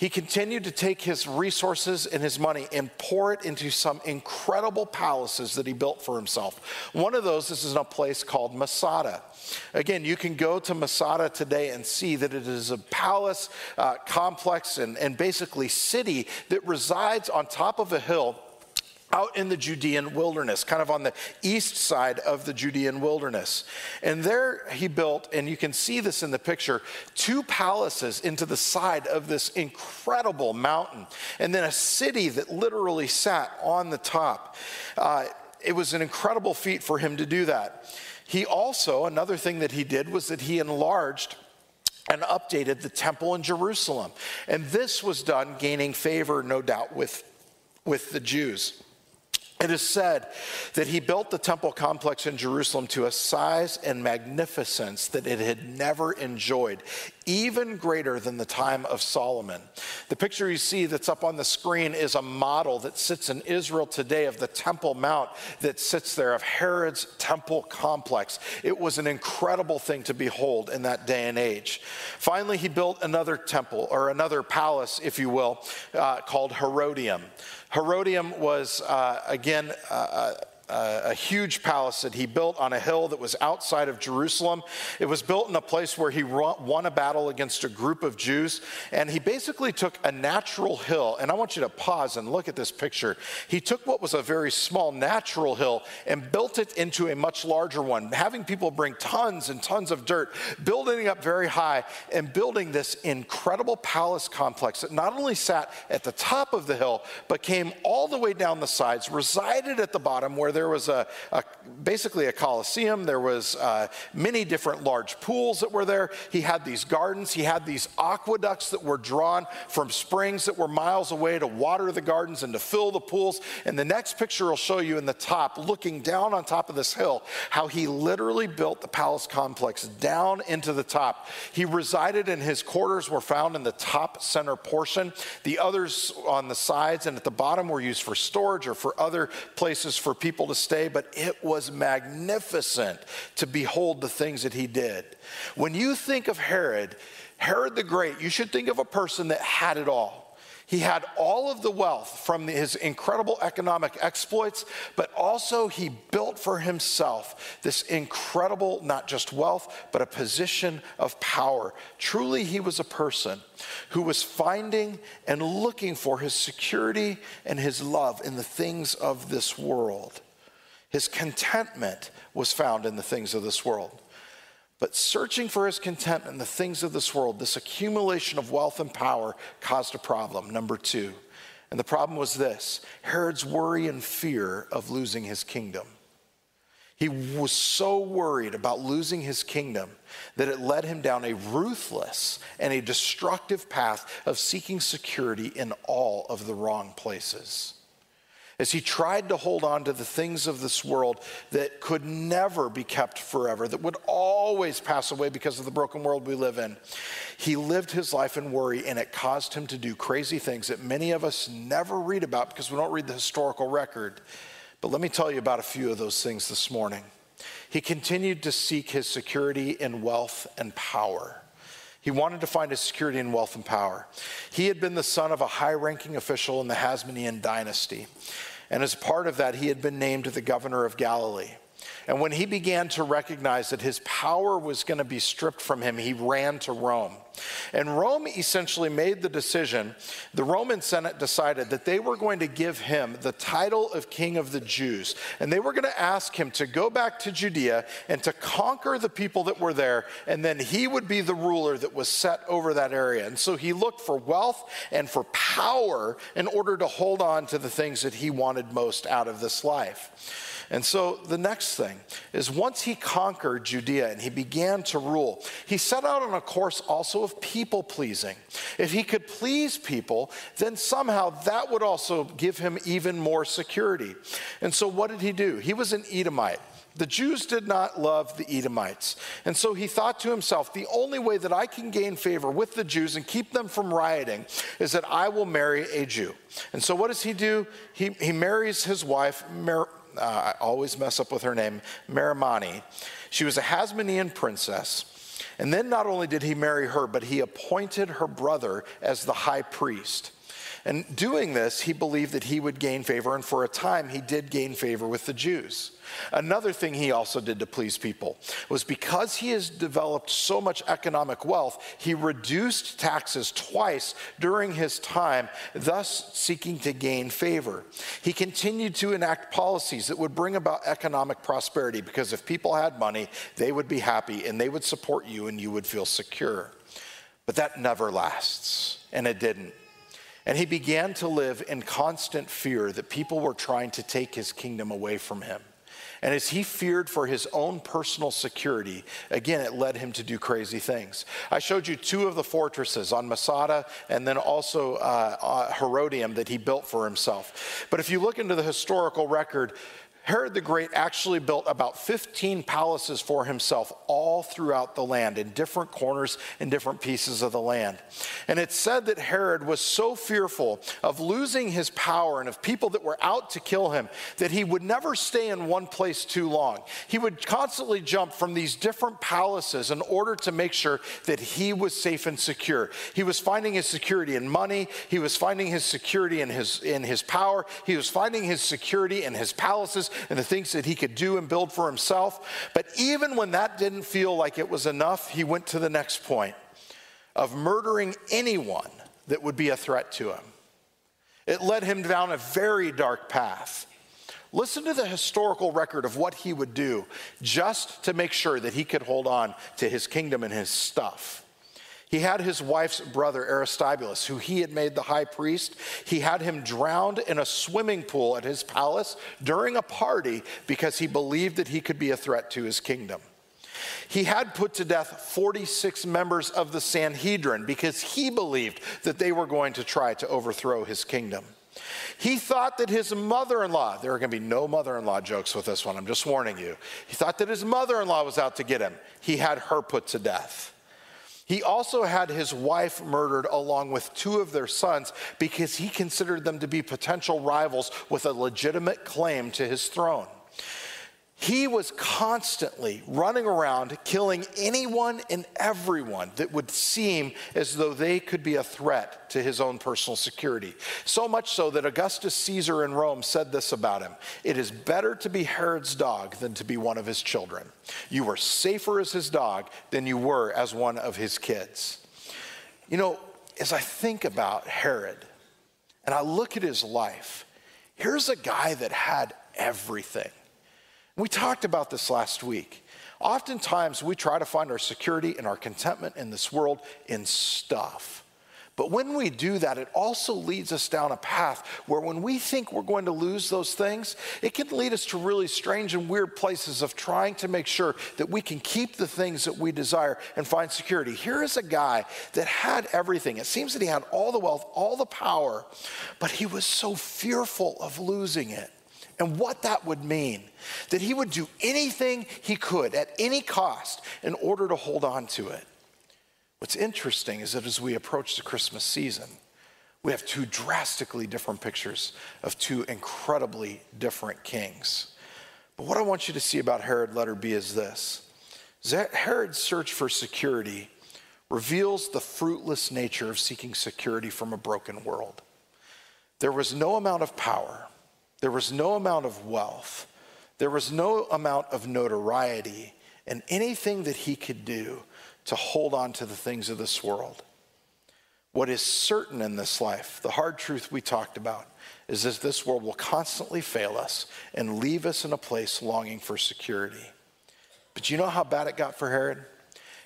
he continued to take his resources and his money and pour it into some incredible palaces that he built for himself. One of those is in a place called Masada. Again, you can go to Masada today and see that it is a palace uh, complex and, and basically city that resides on top of a hill out in the Judean wilderness, kind of on the east side of the Judean wilderness. And there he built, and you can see this in the picture, two palaces into the side of this incredible mountain, and then a city that literally sat on the top. Uh, it was an incredible feat for him to do that. He also, another thing that he did was that he enlarged and updated the temple in Jerusalem. And this was done gaining favor, no doubt, with, with the Jews. It is said that he built the temple complex in Jerusalem to a size and magnificence that it had never enjoyed, even greater than the time of Solomon. The picture you see that's up on the screen is a model that sits in Israel today of the Temple Mount that sits there, of Herod's temple complex. It was an incredible thing to behold in that day and age. Finally, he built another temple, or another palace, if you will, uh, called Herodium. Herodium was, uh, again, uh, a huge palace that he built on a hill that was outside of Jerusalem. It was built in a place where he won a battle against a group of Jews. And he basically took a natural hill. And I want you to pause and look at this picture. He took what was a very small natural hill and built it into a much larger one, having people bring tons and tons of dirt, building up very high, and building this incredible palace complex that not only sat at the top of the hill, but came all the way down the sides, resided at the bottom where there there was a, a basically a coliseum. There was uh, many different large pools that were there. He had these gardens. He had these aqueducts that were drawn from springs that were miles away to water the gardens and to fill the pools. And the next picture will show you in the top, looking down on top of this hill, how he literally built the palace complex down into the top. He resided in his quarters were found in the top center portion. The others on the sides and at the bottom were used for storage or for other places for people to stay, but it was magnificent to behold the things that he did. When you think of Herod, Herod the Great, you should think of a person that had it all. He had all of the wealth from his incredible economic exploits, but also he built for himself this incredible, not just wealth, but a position of power. Truly, he was a person who was finding and looking for his security and his love in the things of this world. His contentment was found in the things of this world. But searching for his contentment in the things of this world, this accumulation of wealth and power caused a problem. Number two. And the problem was this Herod's worry and fear of losing his kingdom. He was so worried about losing his kingdom that it led him down a ruthless and a destructive path of seeking security in all of the wrong places. As he tried to hold on to the things of this world that could never be kept forever, that would always pass away because of the broken world we live in. He lived his life in worry, and it caused him to do crazy things that many of us never read about because we don't read the historical record. But let me tell you about a few of those things this morning. He continued to seek his security in wealth and power. He wanted to find his security in wealth and power. He had been the son of a high ranking official in the Hasmonean dynasty. And as part of that, he had been named the governor of Galilee. And when he began to recognize that his power was going to be stripped from him, he ran to Rome. And Rome essentially made the decision, the Roman Senate decided that they were going to give him the title of King of the Jews. And they were going to ask him to go back to Judea and to conquer the people that were there. And then he would be the ruler that was set over that area. And so he looked for wealth and for power in order to hold on to the things that he wanted most out of this life. And so the next thing is once he conquered Judea and he began to rule, he set out on a course also of people pleasing. If he could please people, then somehow that would also give him even more security. And so what did he do? He was an Edomite. The Jews did not love the Edomites. And so he thought to himself, the only way that I can gain favor with the Jews and keep them from rioting is that I will marry a Jew. And so what does he do? He, he marries his wife, Mer- uh, I always mess up with her name, Marimani. She was a Hasmonean princess. And then not only did he marry her, but he appointed her brother as the high priest. And doing this, he believed that he would gain favor, and for a time, he did gain favor with the Jews. Another thing he also did to please people was because he has developed so much economic wealth, he reduced taxes twice during his time, thus seeking to gain favor. He continued to enact policies that would bring about economic prosperity because if people had money, they would be happy and they would support you and you would feel secure. But that never lasts, and it didn't. And he began to live in constant fear that people were trying to take his kingdom away from him. And as he feared for his own personal security, again, it led him to do crazy things. I showed you two of the fortresses on Masada and then also uh, uh, Herodium that he built for himself. But if you look into the historical record, Herod the Great actually built about 15 palaces for himself all throughout the land, in different corners and different pieces of the land. And it's said that Herod was so fearful of losing his power and of people that were out to kill him that he would never stay in one place too long. He would constantly jump from these different palaces in order to make sure that he was safe and secure. He was finding his security in money, he was finding his security in his, in his power, he was finding his security in his palaces and the things that he could do and build for himself. But even when that didn't feel like it was enough, he went to the next point of murdering anyone that would be a threat to him. It led him down a very dark path. Listen to the historical record of what he would do just to make sure that he could hold on to his kingdom and his stuff. He had his wife's brother, Aristobulus, who he had made the high priest. He had him drowned in a swimming pool at his palace during a party because he believed that he could be a threat to his kingdom. He had put to death 46 members of the Sanhedrin because he believed that they were going to try to overthrow his kingdom. He thought that his mother in law, there are going to be no mother in law jokes with this one, I'm just warning you. He thought that his mother in law was out to get him. He had her put to death. He also had his wife murdered along with two of their sons because he considered them to be potential rivals with a legitimate claim to his throne. He was constantly running around killing anyone and everyone that would seem as though they could be a threat to his own personal security. So much so that Augustus Caesar in Rome said this about him It is better to be Herod's dog than to be one of his children. You were safer as his dog than you were as one of his kids. You know, as I think about Herod and I look at his life, here's a guy that had everything. We talked about this last week. Oftentimes, we try to find our security and our contentment in this world in stuff. But when we do that, it also leads us down a path where when we think we're going to lose those things, it can lead us to really strange and weird places of trying to make sure that we can keep the things that we desire and find security. Here is a guy that had everything. It seems that he had all the wealth, all the power, but he was so fearful of losing it and what that would mean that he would do anything he could at any cost in order to hold on to it. What's interesting is that as we approach the Christmas season, we have two drastically different pictures of two incredibly different kings. But what I want you to see about Herod, letter B, is this Herod's search for security reveals the fruitless nature of seeking security from a broken world. There was no amount of power, there was no amount of wealth, there was no amount of notoriety, and anything that he could do to hold on to the things of this world. What is certain in this life, the hard truth we talked about, is that this world will constantly fail us and leave us in a place longing for security. But you know how bad it got for Herod?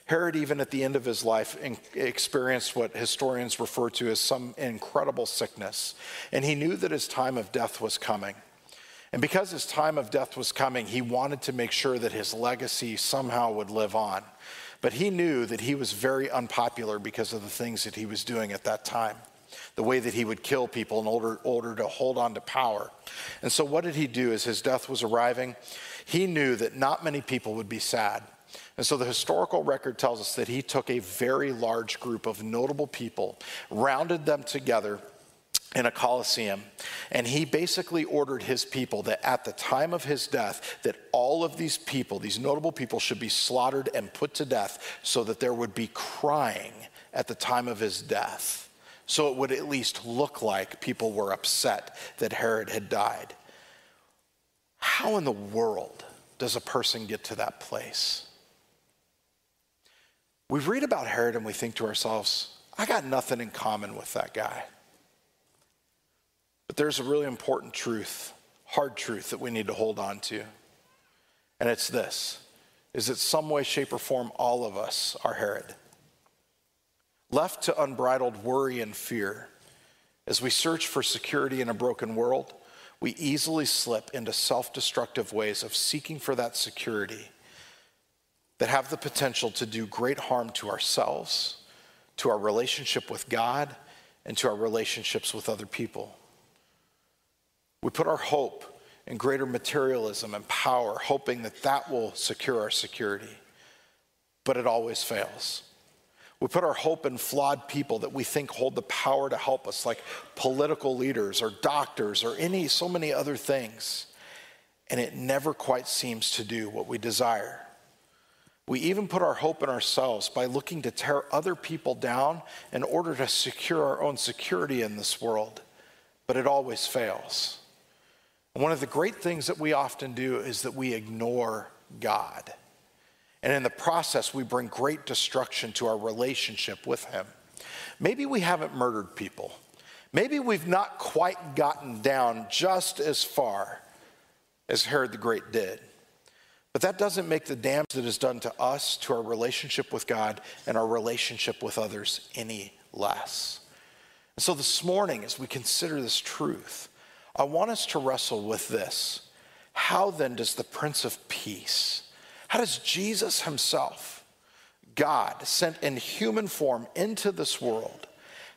Herod, even at the end of his life, experienced what historians refer to as some incredible sickness. And he knew that his time of death was coming. And because his time of death was coming, he wanted to make sure that his legacy somehow would live on. But he knew that he was very unpopular because of the things that he was doing at that time, the way that he would kill people in order, order to hold on to power. And so, what did he do as his death was arriving? He knew that not many people would be sad. And so the historical record tells us that he took a very large group of notable people, rounded them together, in a coliseum and he basically ordered his people that at the time of his death that all of these people these notable people should be slaughtered and put to death so that there would be crying at the time of his death. So it would at least look like people were upset that herod had died. How in the world does a person get to that place we read about herod and we think to ourselves i got nothing in common with that guy but there's a really important truth, hard truth that we need to hold on to. And it's this is that some way, shape, or form, all of us are Herod. Left to unbridled worry and fear, as we search for security in a broken world, we easily slip into self destructive ways of seeking for that security that have the potential to do great harm to ourselves, to our relationship with God, and to our relationships with other people. We put our hope in greater materialism and power, hoping that that will secure our security. But it always fails. We put our hope in flawed people that we think hold the power to help us, like political leaders or doctors or any so many other things. And it never quite seems to do what we desire. We even put our hope in ourselves by looking to tear other people down in order to secure our own security in this world, but it always fails. One of the great things that we often do is that we ignore God. And in the process, we bring great destruction to our relationship with Him. Maybe we haven't murdered people. Maybe we've not quite gotten down just as far as Herod the Great did. But that doesn't make the damage that is done to us, to our relationship with God, and our relationship with others any less. And so this morning, as we consider this truth, I want us to wrestle with this. How then does the Prince of Peace, how does Jesus himself, God, sent in human form into this world,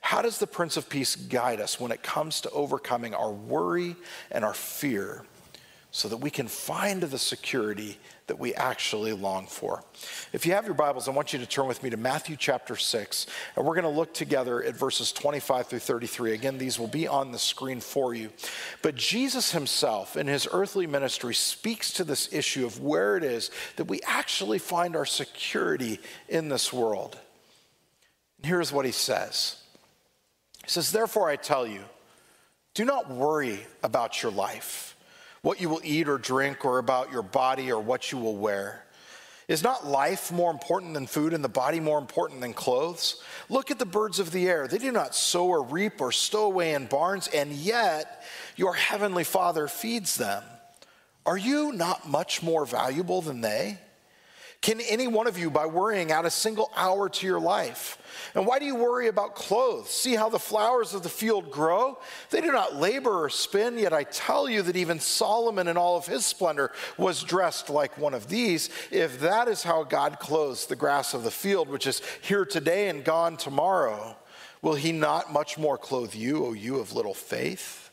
how does the Prince of Peace guide us when it comes to overcoming our worry and our fear so that we can find the security that we actually long for. If you have your Bibles, I want you to turn with me to Matthew chapter 6, and we're going to look together at verses 25 through 33. Again, these will be on the screen for you. But Jesus himself, in his earthly ministry, speaks to this issue of where it is that we actually find our security in this world. And here's what he says He says, Therefore, I tell you, do not worry about your life what you will eat or drink, or about your body or what you will wear. Is not life more important than food and the body more important than clothes? Look at the birds of the air. They do not sow or reap or stow away in barns, and yet your heavenly Father feeds them. Are you not much more valuable than they? Can any one of you, by worrying, add a single hour to your life? And why do you worry about clothes? See how the flowers of the field grow? They do not labor or spin, yet I tell you that even Solomon in all of his splendor was dressed like one of these. If that is how God clothes the grass of the field, which is here today and gone tomorrow, will he not much more clothe you, O you of little faith?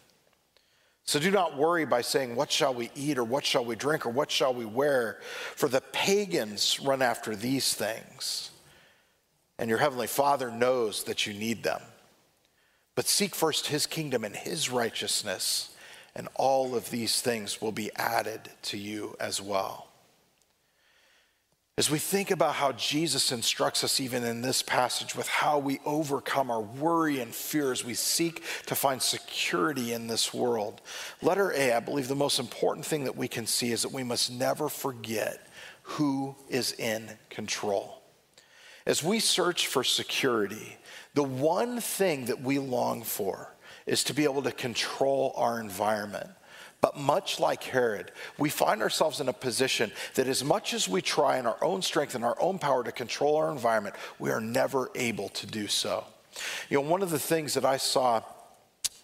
So do not worry by saying, What shall we eat, or what shall we drink, or what shall we wear? For the pagans run after these things, and your heavenly Father knows that you need them. But seek first his kingdom and his righteousness, and all of these things will be added to you as well. As we think about how Jesus instructs us, even in this passage, with how we overcome our worry and fear as we seek to find security in this world, letter A, I believe the most important thing that we can see is that we must never forget who is in control. As we search for security, the one thing that we long for is to be able to control our environment. But much like Herod, we find ourselves in a position that as much as we try in our own strength and our own power to control our environment, we are never able to do so. You know, one of the things that I saw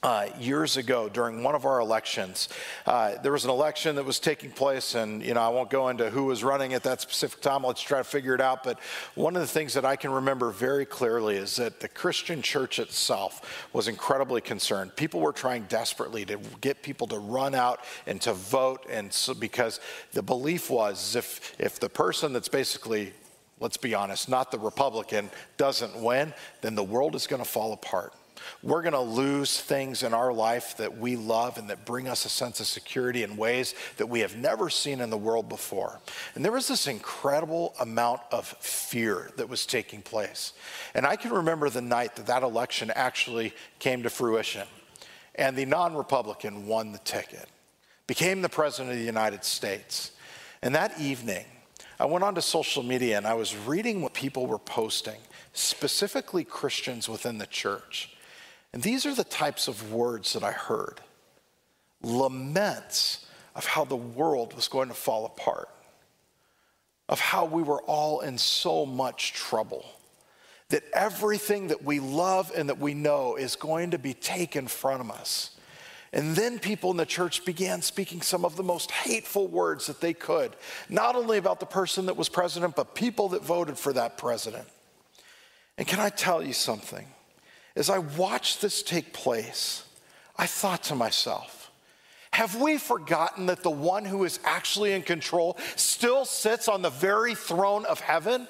uh, years ago during one of our elections. Uh, there was an election that was taking place, and you know I won't go into who was running at that specific time. Let's try to figure it out. But one of the things that I can remember very clearly is that the Christian church itself was incredibly concerned. People were trying desperately to get people to run out and to vote, and so because the belief was if if the person that's basically let's be honest, not the Republican doesn't win, then the world is going to fall apart. We're going to lose things in our life that we love and that bring us a sense of security in ways that we have never seen in the world before. And there was this incredible amount of fear that was taking place. And I can remember the night that that election actually came to fruition. And the non Republican won the ticket, became the President of the United States. And that evening, I went onto social media and I was reading what people were posting, specifically Christians within the church. And these are the types of words that I heard laments of how the world was going to fall apart, of how we were all in so much trouble, that everything that we love and that we know is going to be taken from us. And then people in the church began speaking some of the most hateful words that they could, not only about the person that was president, but people that voted for that president. And can I tell you something? As I watched this take place, I thought to myself, have we forgotten that the one who is actually in control still sits on the very throne of heaven?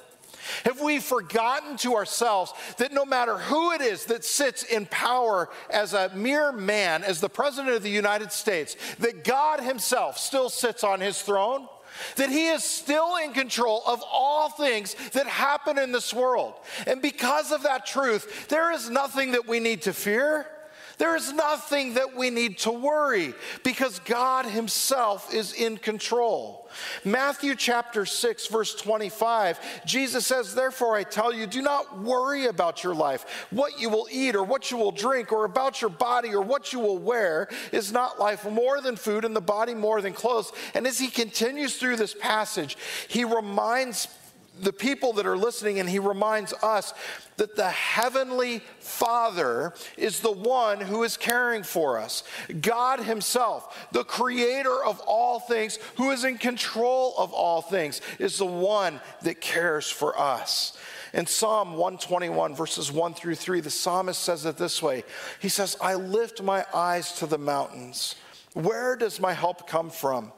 Have we forgotten to ourselves that no matter who it is that sits in power as a mere man, as the President of the United States, that God Himself still sits on His throne? That he is still in control of all things that happen in this world. And because of that truth, there is nothing that we need to fear. There is nothing that we need to worry because God Himself is in control. Matthew chapter 6, verse 25, Jesus says, Therefore I tell you, do not worry about your life, what you will eat or what you will drink, or about your body or what you will wear. Is not life more than food and the body more than clothes? And as He continues through this passage, He reminds the people that are listening, and he reminds us that the Heavenly Father is the one who is caring for us. God Himself, the creator of all things, who is in control of all things, is the one that cares for us. In Psalm 121, verses 1 through 3, the psalmist says it this way He says, I lift my eyes to the mountains. Where does my help come from?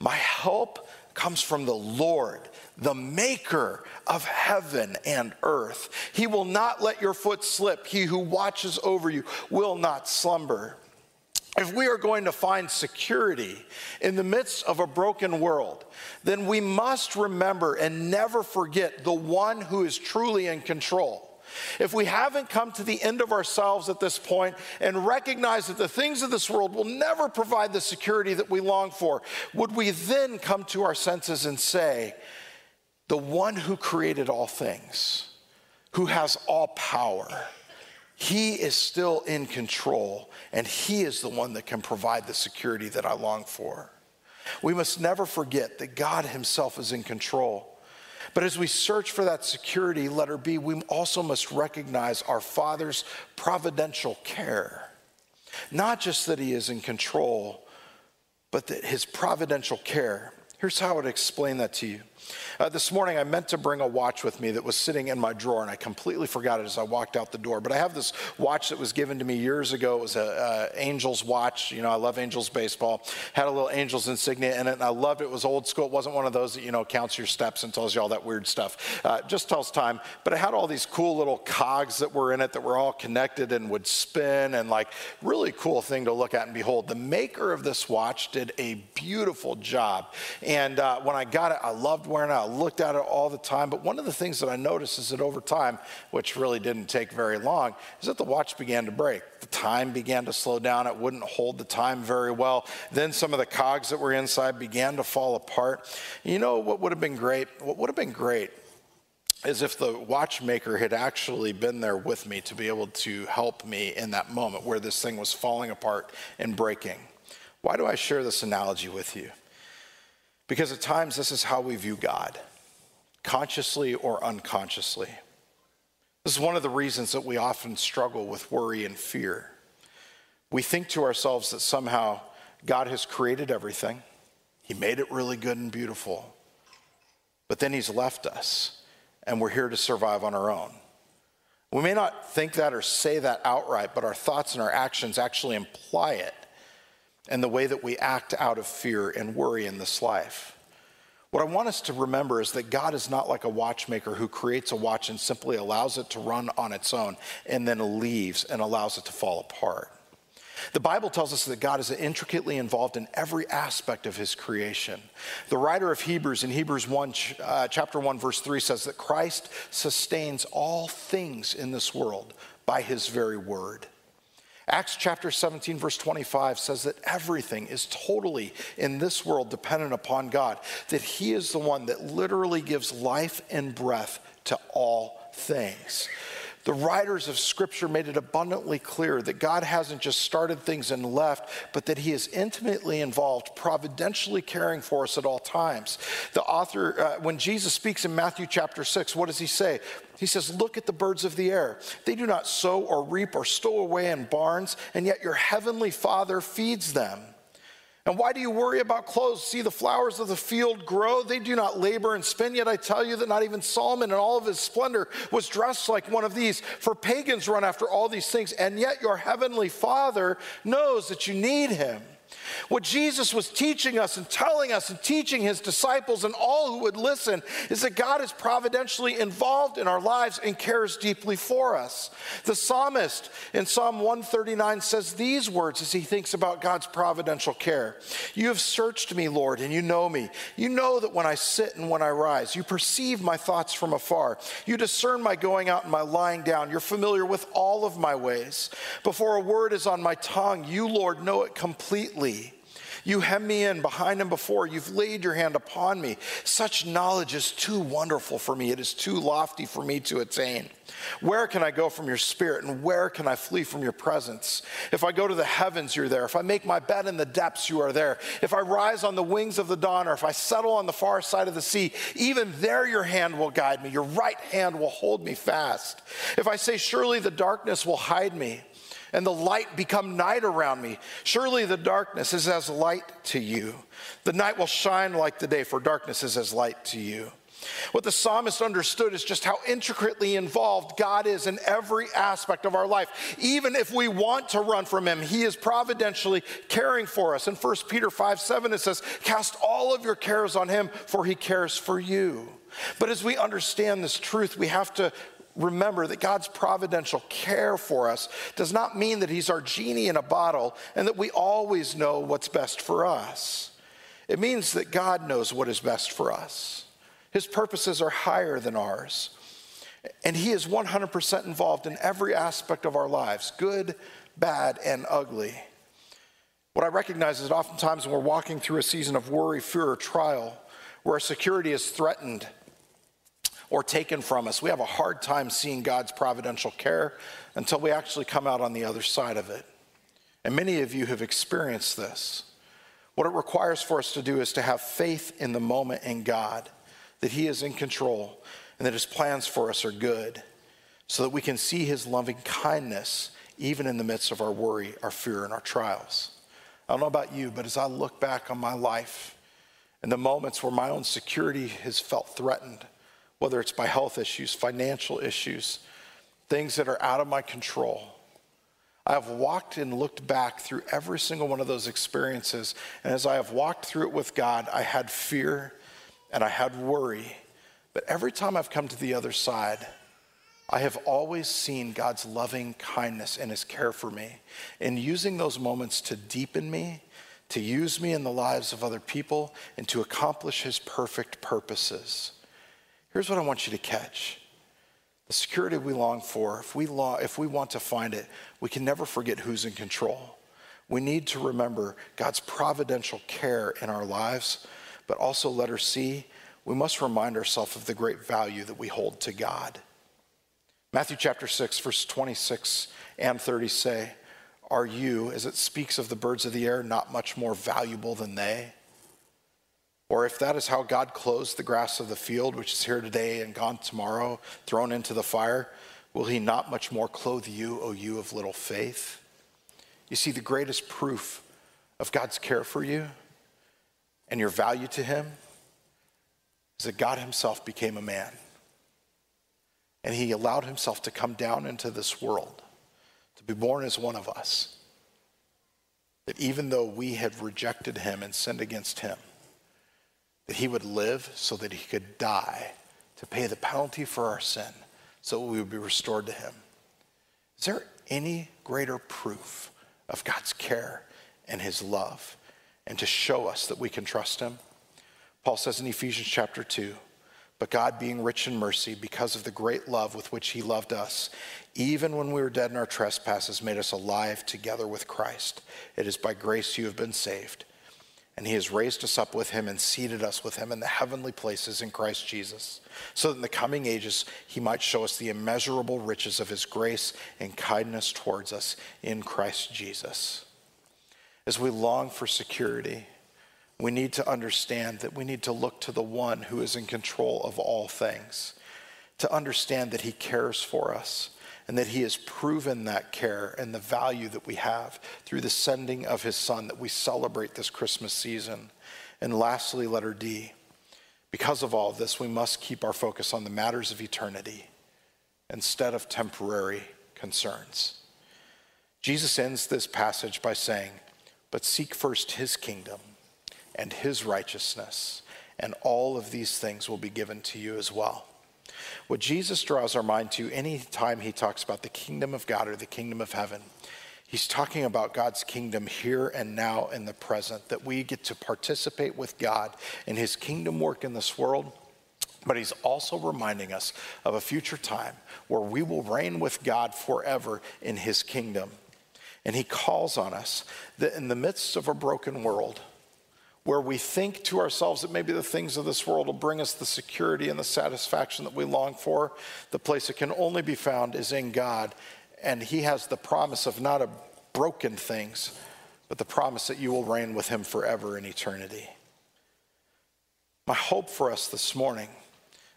My help comes from the Lord the maker of heaven and earth. He will not let your foot slip. He who watches over you will not slumber. If we are going to find security in the midst of a broken world, then we must remember and never forget the one who is truly in control. If we haven't come to the end of ourselves at this point and recognize that the things of this world will never provide the security that we long for, would we then come to our senses and say, the one who created all things, who has all power, he is still in control, and he is the one that can provide the security that I long for. We must never forget that God himself is in control. But as we search for that security, letter B, we also must recognize our Father's providential care. Not just that He is in control, but that His providential care. Here's how I would explain that to you. Uh, this morning, I meant to bring a watch with me that was sitting in my drawer, and I completely forgot it as I walked out the door. But I have this watch that was given to me years ago. It was an uh, Angels watch. You know, I love Angels baseball. Had a little Angels insignia in it, and I loved it. It was old school. It wasn't one of those that, you know, counts your steps and tells you all that weird stuff. Uh, just tells time. But it had all these cool little cogs that were in it that were all connected and would spin, and like, really cool thing to look at and behold. The maker of this watch did a beautiful job. And uh, when I got it, I loved wearing. I looked at it all the time. But one of the things that I noticed is that over time, which really didn't take very long, is that the watch began to break. The time began to slow down. It wouldn't hold the time very well. Then some of the cogs that were inside began to fall apart. You know what would have been great? What would have been great is if the watchmaker had actually been there with me to be able to help me in that moment where this thing was falling apart and breaking. Why do I share this analogy with you? Because at times this is how we view God, consciously or unconsciously. This is one of the reasons that we often struggle with worry and fear. We think to ourselves that somehow God has created everything, He made it really good and beautiful, but then He's left us, and we're here to survive on our own. We may not think that or say that outright, but our thoughts and our actions actually imply it and the way that we act out of fear and worry in this life. What I want us to remember is that God is not like a watchmaker who creates a watch and simply allows it to run on its own and then leaves and allows it to fall apart. The Bible tells us that God is intricately involved in every aspect of his creation. The writer of Hebrews in Hebrews 1, uh, chapter 1, verse 3 says that Christ sustains all things in this world by his very word. Acts chapter 17, verse 25 says that everything is totally in this world dependent upon God, that He is the one that literally gives life and breath to all things. The writers of Scripture made it abundantly clear that God hasn't just started things and left, but that He is intimately involved, providentially caring for us at all times. The author, uh, when Jesus speaks in Matthew chapter 6, what does He say? He says, Look at the birds of the air. They do not sow or reap or stow away in barns, and yet your heavenly Father feeds them. And why do you worry about clothes? See the flowers of the field grow. They do not labor and spin. Yet I tell you that not even Solomon in all of his splendor was dressed like one of these. For pagans run after all these things, and yet your heavenly Father knows that you need him. What Jesus was teaching us and telling us and teaching his disciples and all who would listen is that God is providentially involved in our lives and cares deeply for us. The psalmist in Psalm 139 says these words as he thinks about God's providential care You have searched me, Lord, and you know me. You know that when I sit and when I rise, you perceive my thoughts from afar. You discern my going out and my lying down. You're familiar with all of my ways. Before a word is on my tongue, you, Lord, know it completely. You hem me in behind and before. You've laid your hand upon me. Such knowledge is too wonderful for me. It is too lofty for me to attain. Where can I go from your spirit and where can I flee from your presence? If I go to the heavens, you're there. If I make my bed in the depths, you are there. If I rise on the wings of the dawn or if I settle on the far side of the sea, even there your hand will guide me. Your right hand will hold me fast. If I say, Surely the darkness will hide me and the light become night around me. Surely the darkness is as light to you. The night will shine like the day, for darkness is as light to you. What the psalmist understood is just how intricately involved God is in every aspect of our life. Even if we want to run from Him, He is providentially caring for us. In 1 Peter 5 7, it says, Cast all of your cares on Him, for He cares for you. But as we understand this truth, we have to remember that God's providential care for us does not mean that He's our genie in a bottle and that we always know what's best for us. It means that God knows what is best for us. His purposes are higher than ours. And He is 100% involved in every aspect of our lives good, bad, and ugly. What I recognize is that oftentimes when we're walking through a season of worry, fear, or trial, where our security is threatened, or taken from us. We have a hard time seeing God's providential care until we actually come out on the other side of it. And many of you have experienced this. What it requires for us to do is to have faith in the moment in God, that He is in control and that His plans for us are good, so that we can see His loving kindness even in the midst of our worry, our fear, and our trials. I don't know about you, but as I look back on my life and the moments where my own security has felt threatened, whether it's by health issues, financial issues, things that are out of my control, I have walked and looked back through every single one of those experiences. And as I have walked through it with God, I had fear and I had worry. But every time I've come to the other side, I have always seen God's loving kindness and his care for me. And using those moments to deepen me, to use me in the lives of other people, and to accomplish his perfect purposes. Here's what I want you to catch. The security we long for, if we, if we want to find it, we can never forget who's in control. We need to remember God's providential care in our lives, but also let her see we must remind ourselves of the great value that we hold to God. Matthew chapter 6, verse 26 and 30 say, Are you, as it speaks of the birds of the air, not much more valuable than they? Or if that is how God clothes the grass of the field, which is here today and gone tomorrow, thrown into the fire, will he not much more clothe you, O you of little faith? You see, the greatest proof of God's care for you and your value to him is that God himself became a man. And he allowed himself to come down into this world, to be born as one of us. That even though we had rejected him and sinned against him, that he would live so that he could die to pay the penalty for our sin so we would be restored to him. Is there any greater proof of God's care and his love and to show us that we can trust him? Paul says in Ephesians chapter 2 but God, being rich in mercy, because of the great love with which He loved us, even when we were dead in our trespasses, made us alive together with Christ. It is by grace you have been saved. And He has raised us up with Him and seated us with Him in the heavenly places in Christ Jesus, so that in the coming ages He might show us the immeasurable riches of His grace and kindness towards us in Christ Jesus. As we long for security, we need to understand that we need to look to the one who is in control of all things, to understand that he cares for us and that he has proven that care and the value that we have through the sending of his son that we celebrate this Christmas season. And lastly, letter D. Because of all of this, we must keep our focus on the matters of eternity instead of temporary concerns. Jesus ends this passage by saying, But seek first his kingdom and his righteousness, and all of these things will be given to you as well. What Jesus draws our mind to anytime he talks about the kingdom of God or the kingdom of heaven, he's talking about God's kingdom here and now in the present, that we get to participate with God in his kingdom work in this world. But he's also reminding us of a future time where we will reign with God forever in his kingdom. And he calls on us that in the midst of a broken world, where we think to ourselves that maybe the things of this world will bring us the security and the satisfaction that we long for, the place that can only be found is in God. And He has the promise of not a broken things, but the promise that you will reign with Him forever in eternity. My hope for us this morning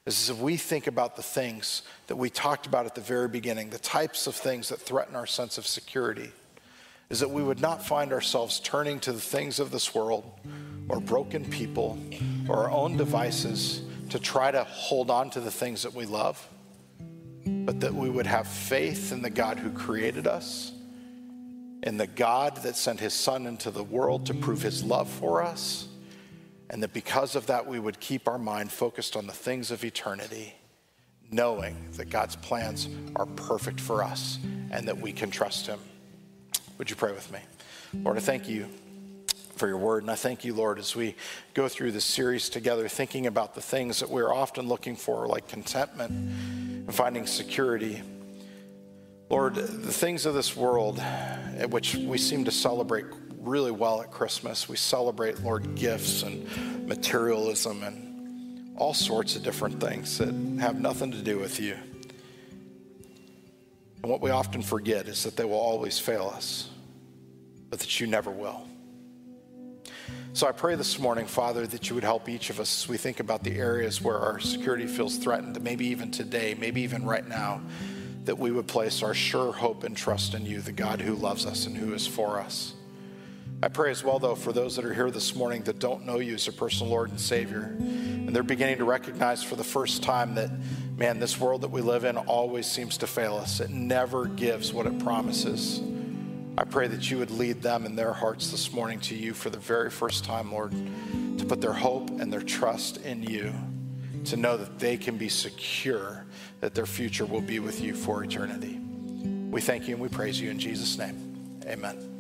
is if we think about the things that we talked about at the very beginning, the types of things that threaten our sense of security, is that we would not find ourselves turning to the things of this world or broken people or our own devices to try to hold on to the things that we love, but that we would have faith in the God who created us, in the God that sent his Son into the world to prove his love for us, and that because of that we would keep our mind focused on the things of eternity, knowing that God's plans are perfect for us and that we can trust him. Would you pray with me? Lord, I thank you for your word. And I thank you, Lord, as we go through this series together, thinking about the things that we're often looking for, like contentment and finding security. Lord, the things of this world, at which we seem to celebrate really well at Christmas, we celebrate, Lord, gifts and materialism and all sorts of different things that have nothing to do with you. And what we often forget is that they will always fail us, but that you never will. So I pray this morning, Father, that you would help each of us as we think about the areas where our security feels threatened, maybe even today, maybe even right now, that we would place our sure hope and trust in you, the God who loves us and who is for us. I pray as well, though, for those that are here this morning that don't know you as a personal Lord and Savior, and they're beginning to recognize for the first time that, man, this world that we live in always seems to fail us. It never gives what it promises. I pray that you would lead them in their hearts this morning to you for the very first time, Lord, to put their hope and their trust in you, to know that they can be secure that their future will be with you for eternity. We thank you and we praise you in Jesus' name. Amen.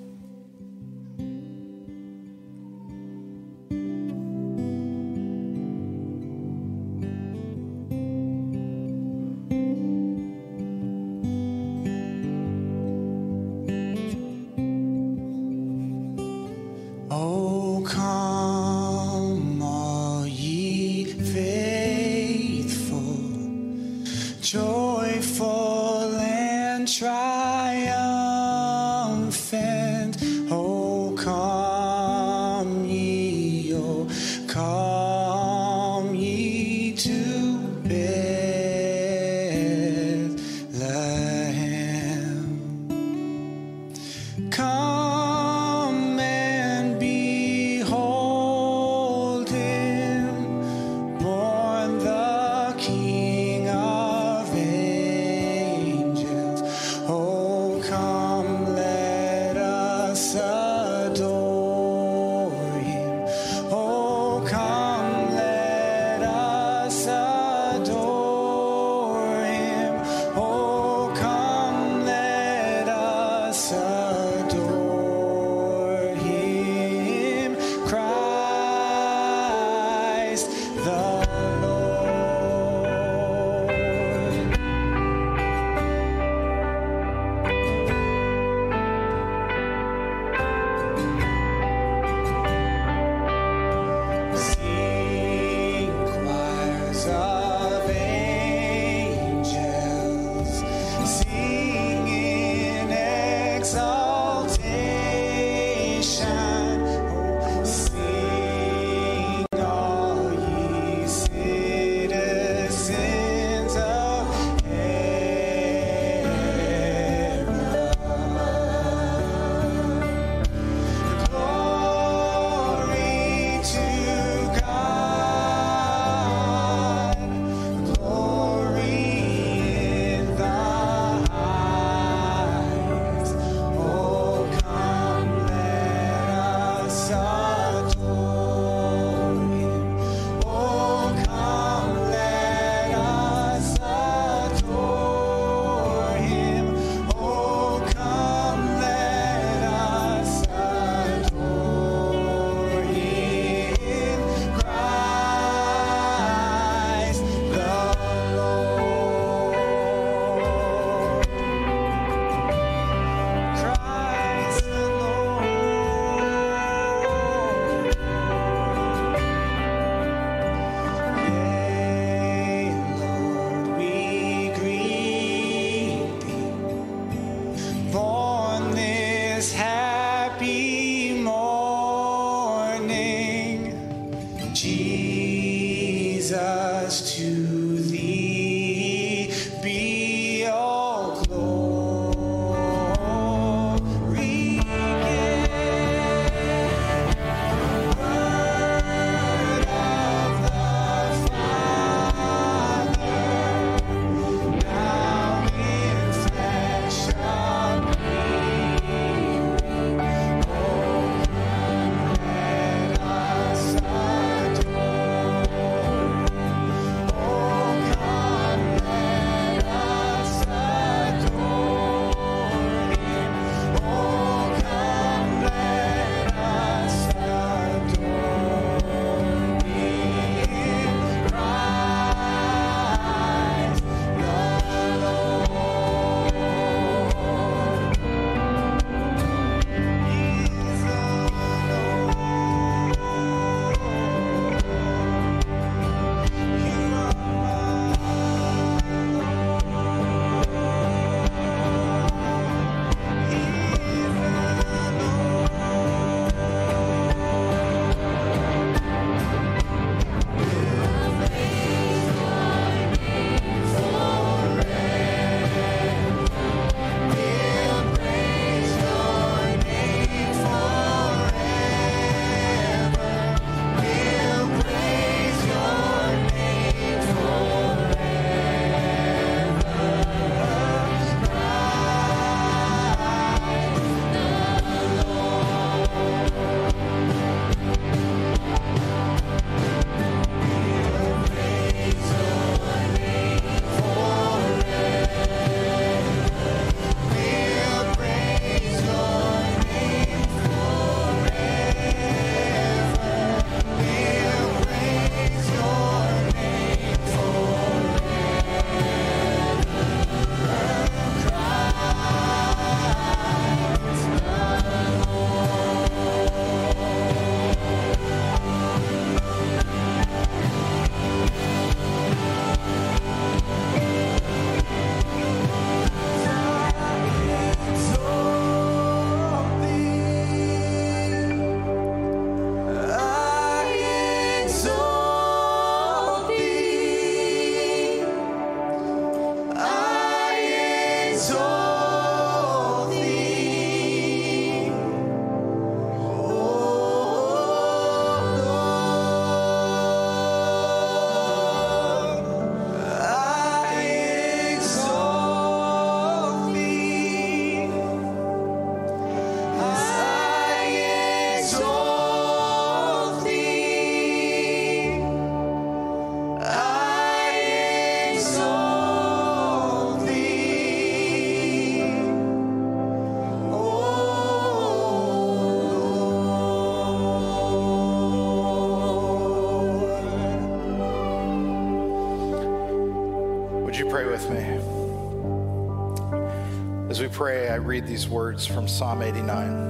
Read these words from Psalm 89.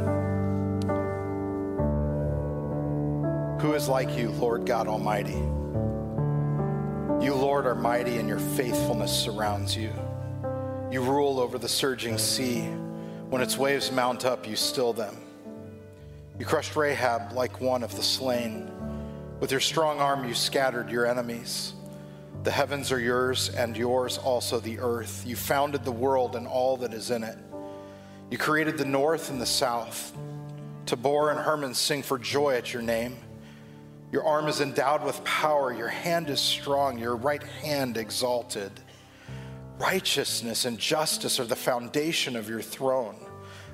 Who is like you, Lord God Almighty? You, Lord, are mighty, and your faithfulness surrounds you. You rule over the surging sea. When its waves mount up, you still them. You crushed Rahab like one of the slain. With your strong arm, you scattered your enemies. The heavens are yours, and yours also the earth. You founded the world and all that is in it. You created the north and the south. Tabor and Hermon sing for joy at your name. Your arm is endowed with power, your hand is strong, your right hand exalted. Righteousness and justice are the foundation of your throne.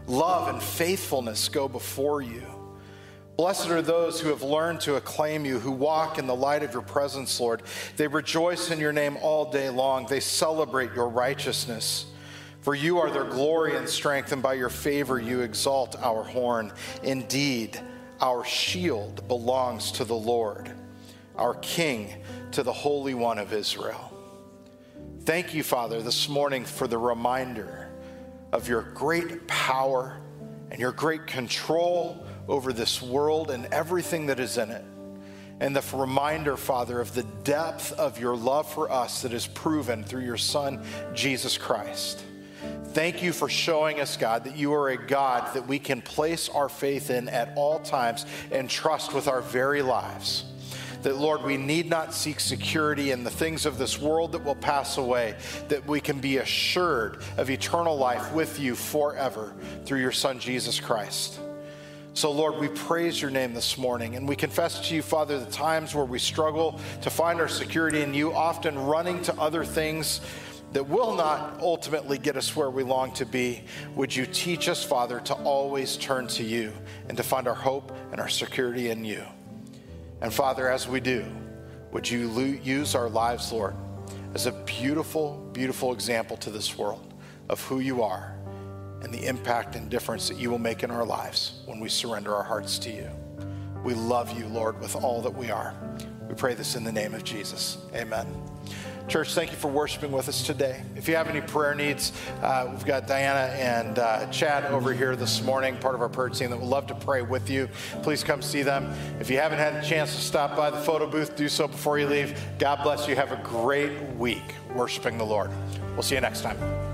Love and faithfulness go before you. Blessed are those who have learned to acclaim you, who walk in the light of your presence, Lord. They rejoice in your name all day long. They celebrate your righteousness. For you are their glory and strength, and by your favor you exalt our horn. Indeed, our shield belongs to the Lord, our King to the Holy One of Israel. Thank you, Father, this morning for the reminder of your great power and your great control over this world and everything that is in it. And the reminder, Father, of the depth of your love for us that is proven through your Son, Jesus Christ. Thank you for showing us, God, that you are a God that we can place our faith in at all times and trust with our very lives. That, Lord, we need not seek security in the things of this world that will pass away, that we can be assured of eternal life with you forever through your Son, Jesus Christ. So, Lord, we praise your name this morning and we confess to you, Father, the times where we struggle to find our security in you, often running to other things that will not ultimately get us where we long to be. Would you teach us, Father, to always turn to you and to find our hope and our security in you? And Father, as we do, would you use our lives, Lord, as a beautiful, beautiful example to this world of who you are and the impact and difference that you will make in our lives when we surrender our hearts to you. We love you, Lord, with all that we are. We pray this in the name of Jesus. Amen. Church, thank you for worshiping with us today. If you have any prayer needs, uh, we've got Diana and uh, Chad over here this morning, part of our prayer team that would love to pray with you. Please come see them. If you haven't had a chance to stop by the photo booth, do so before you leave. God bless you. Have a great week worshiping the Lord. We'll see you next time.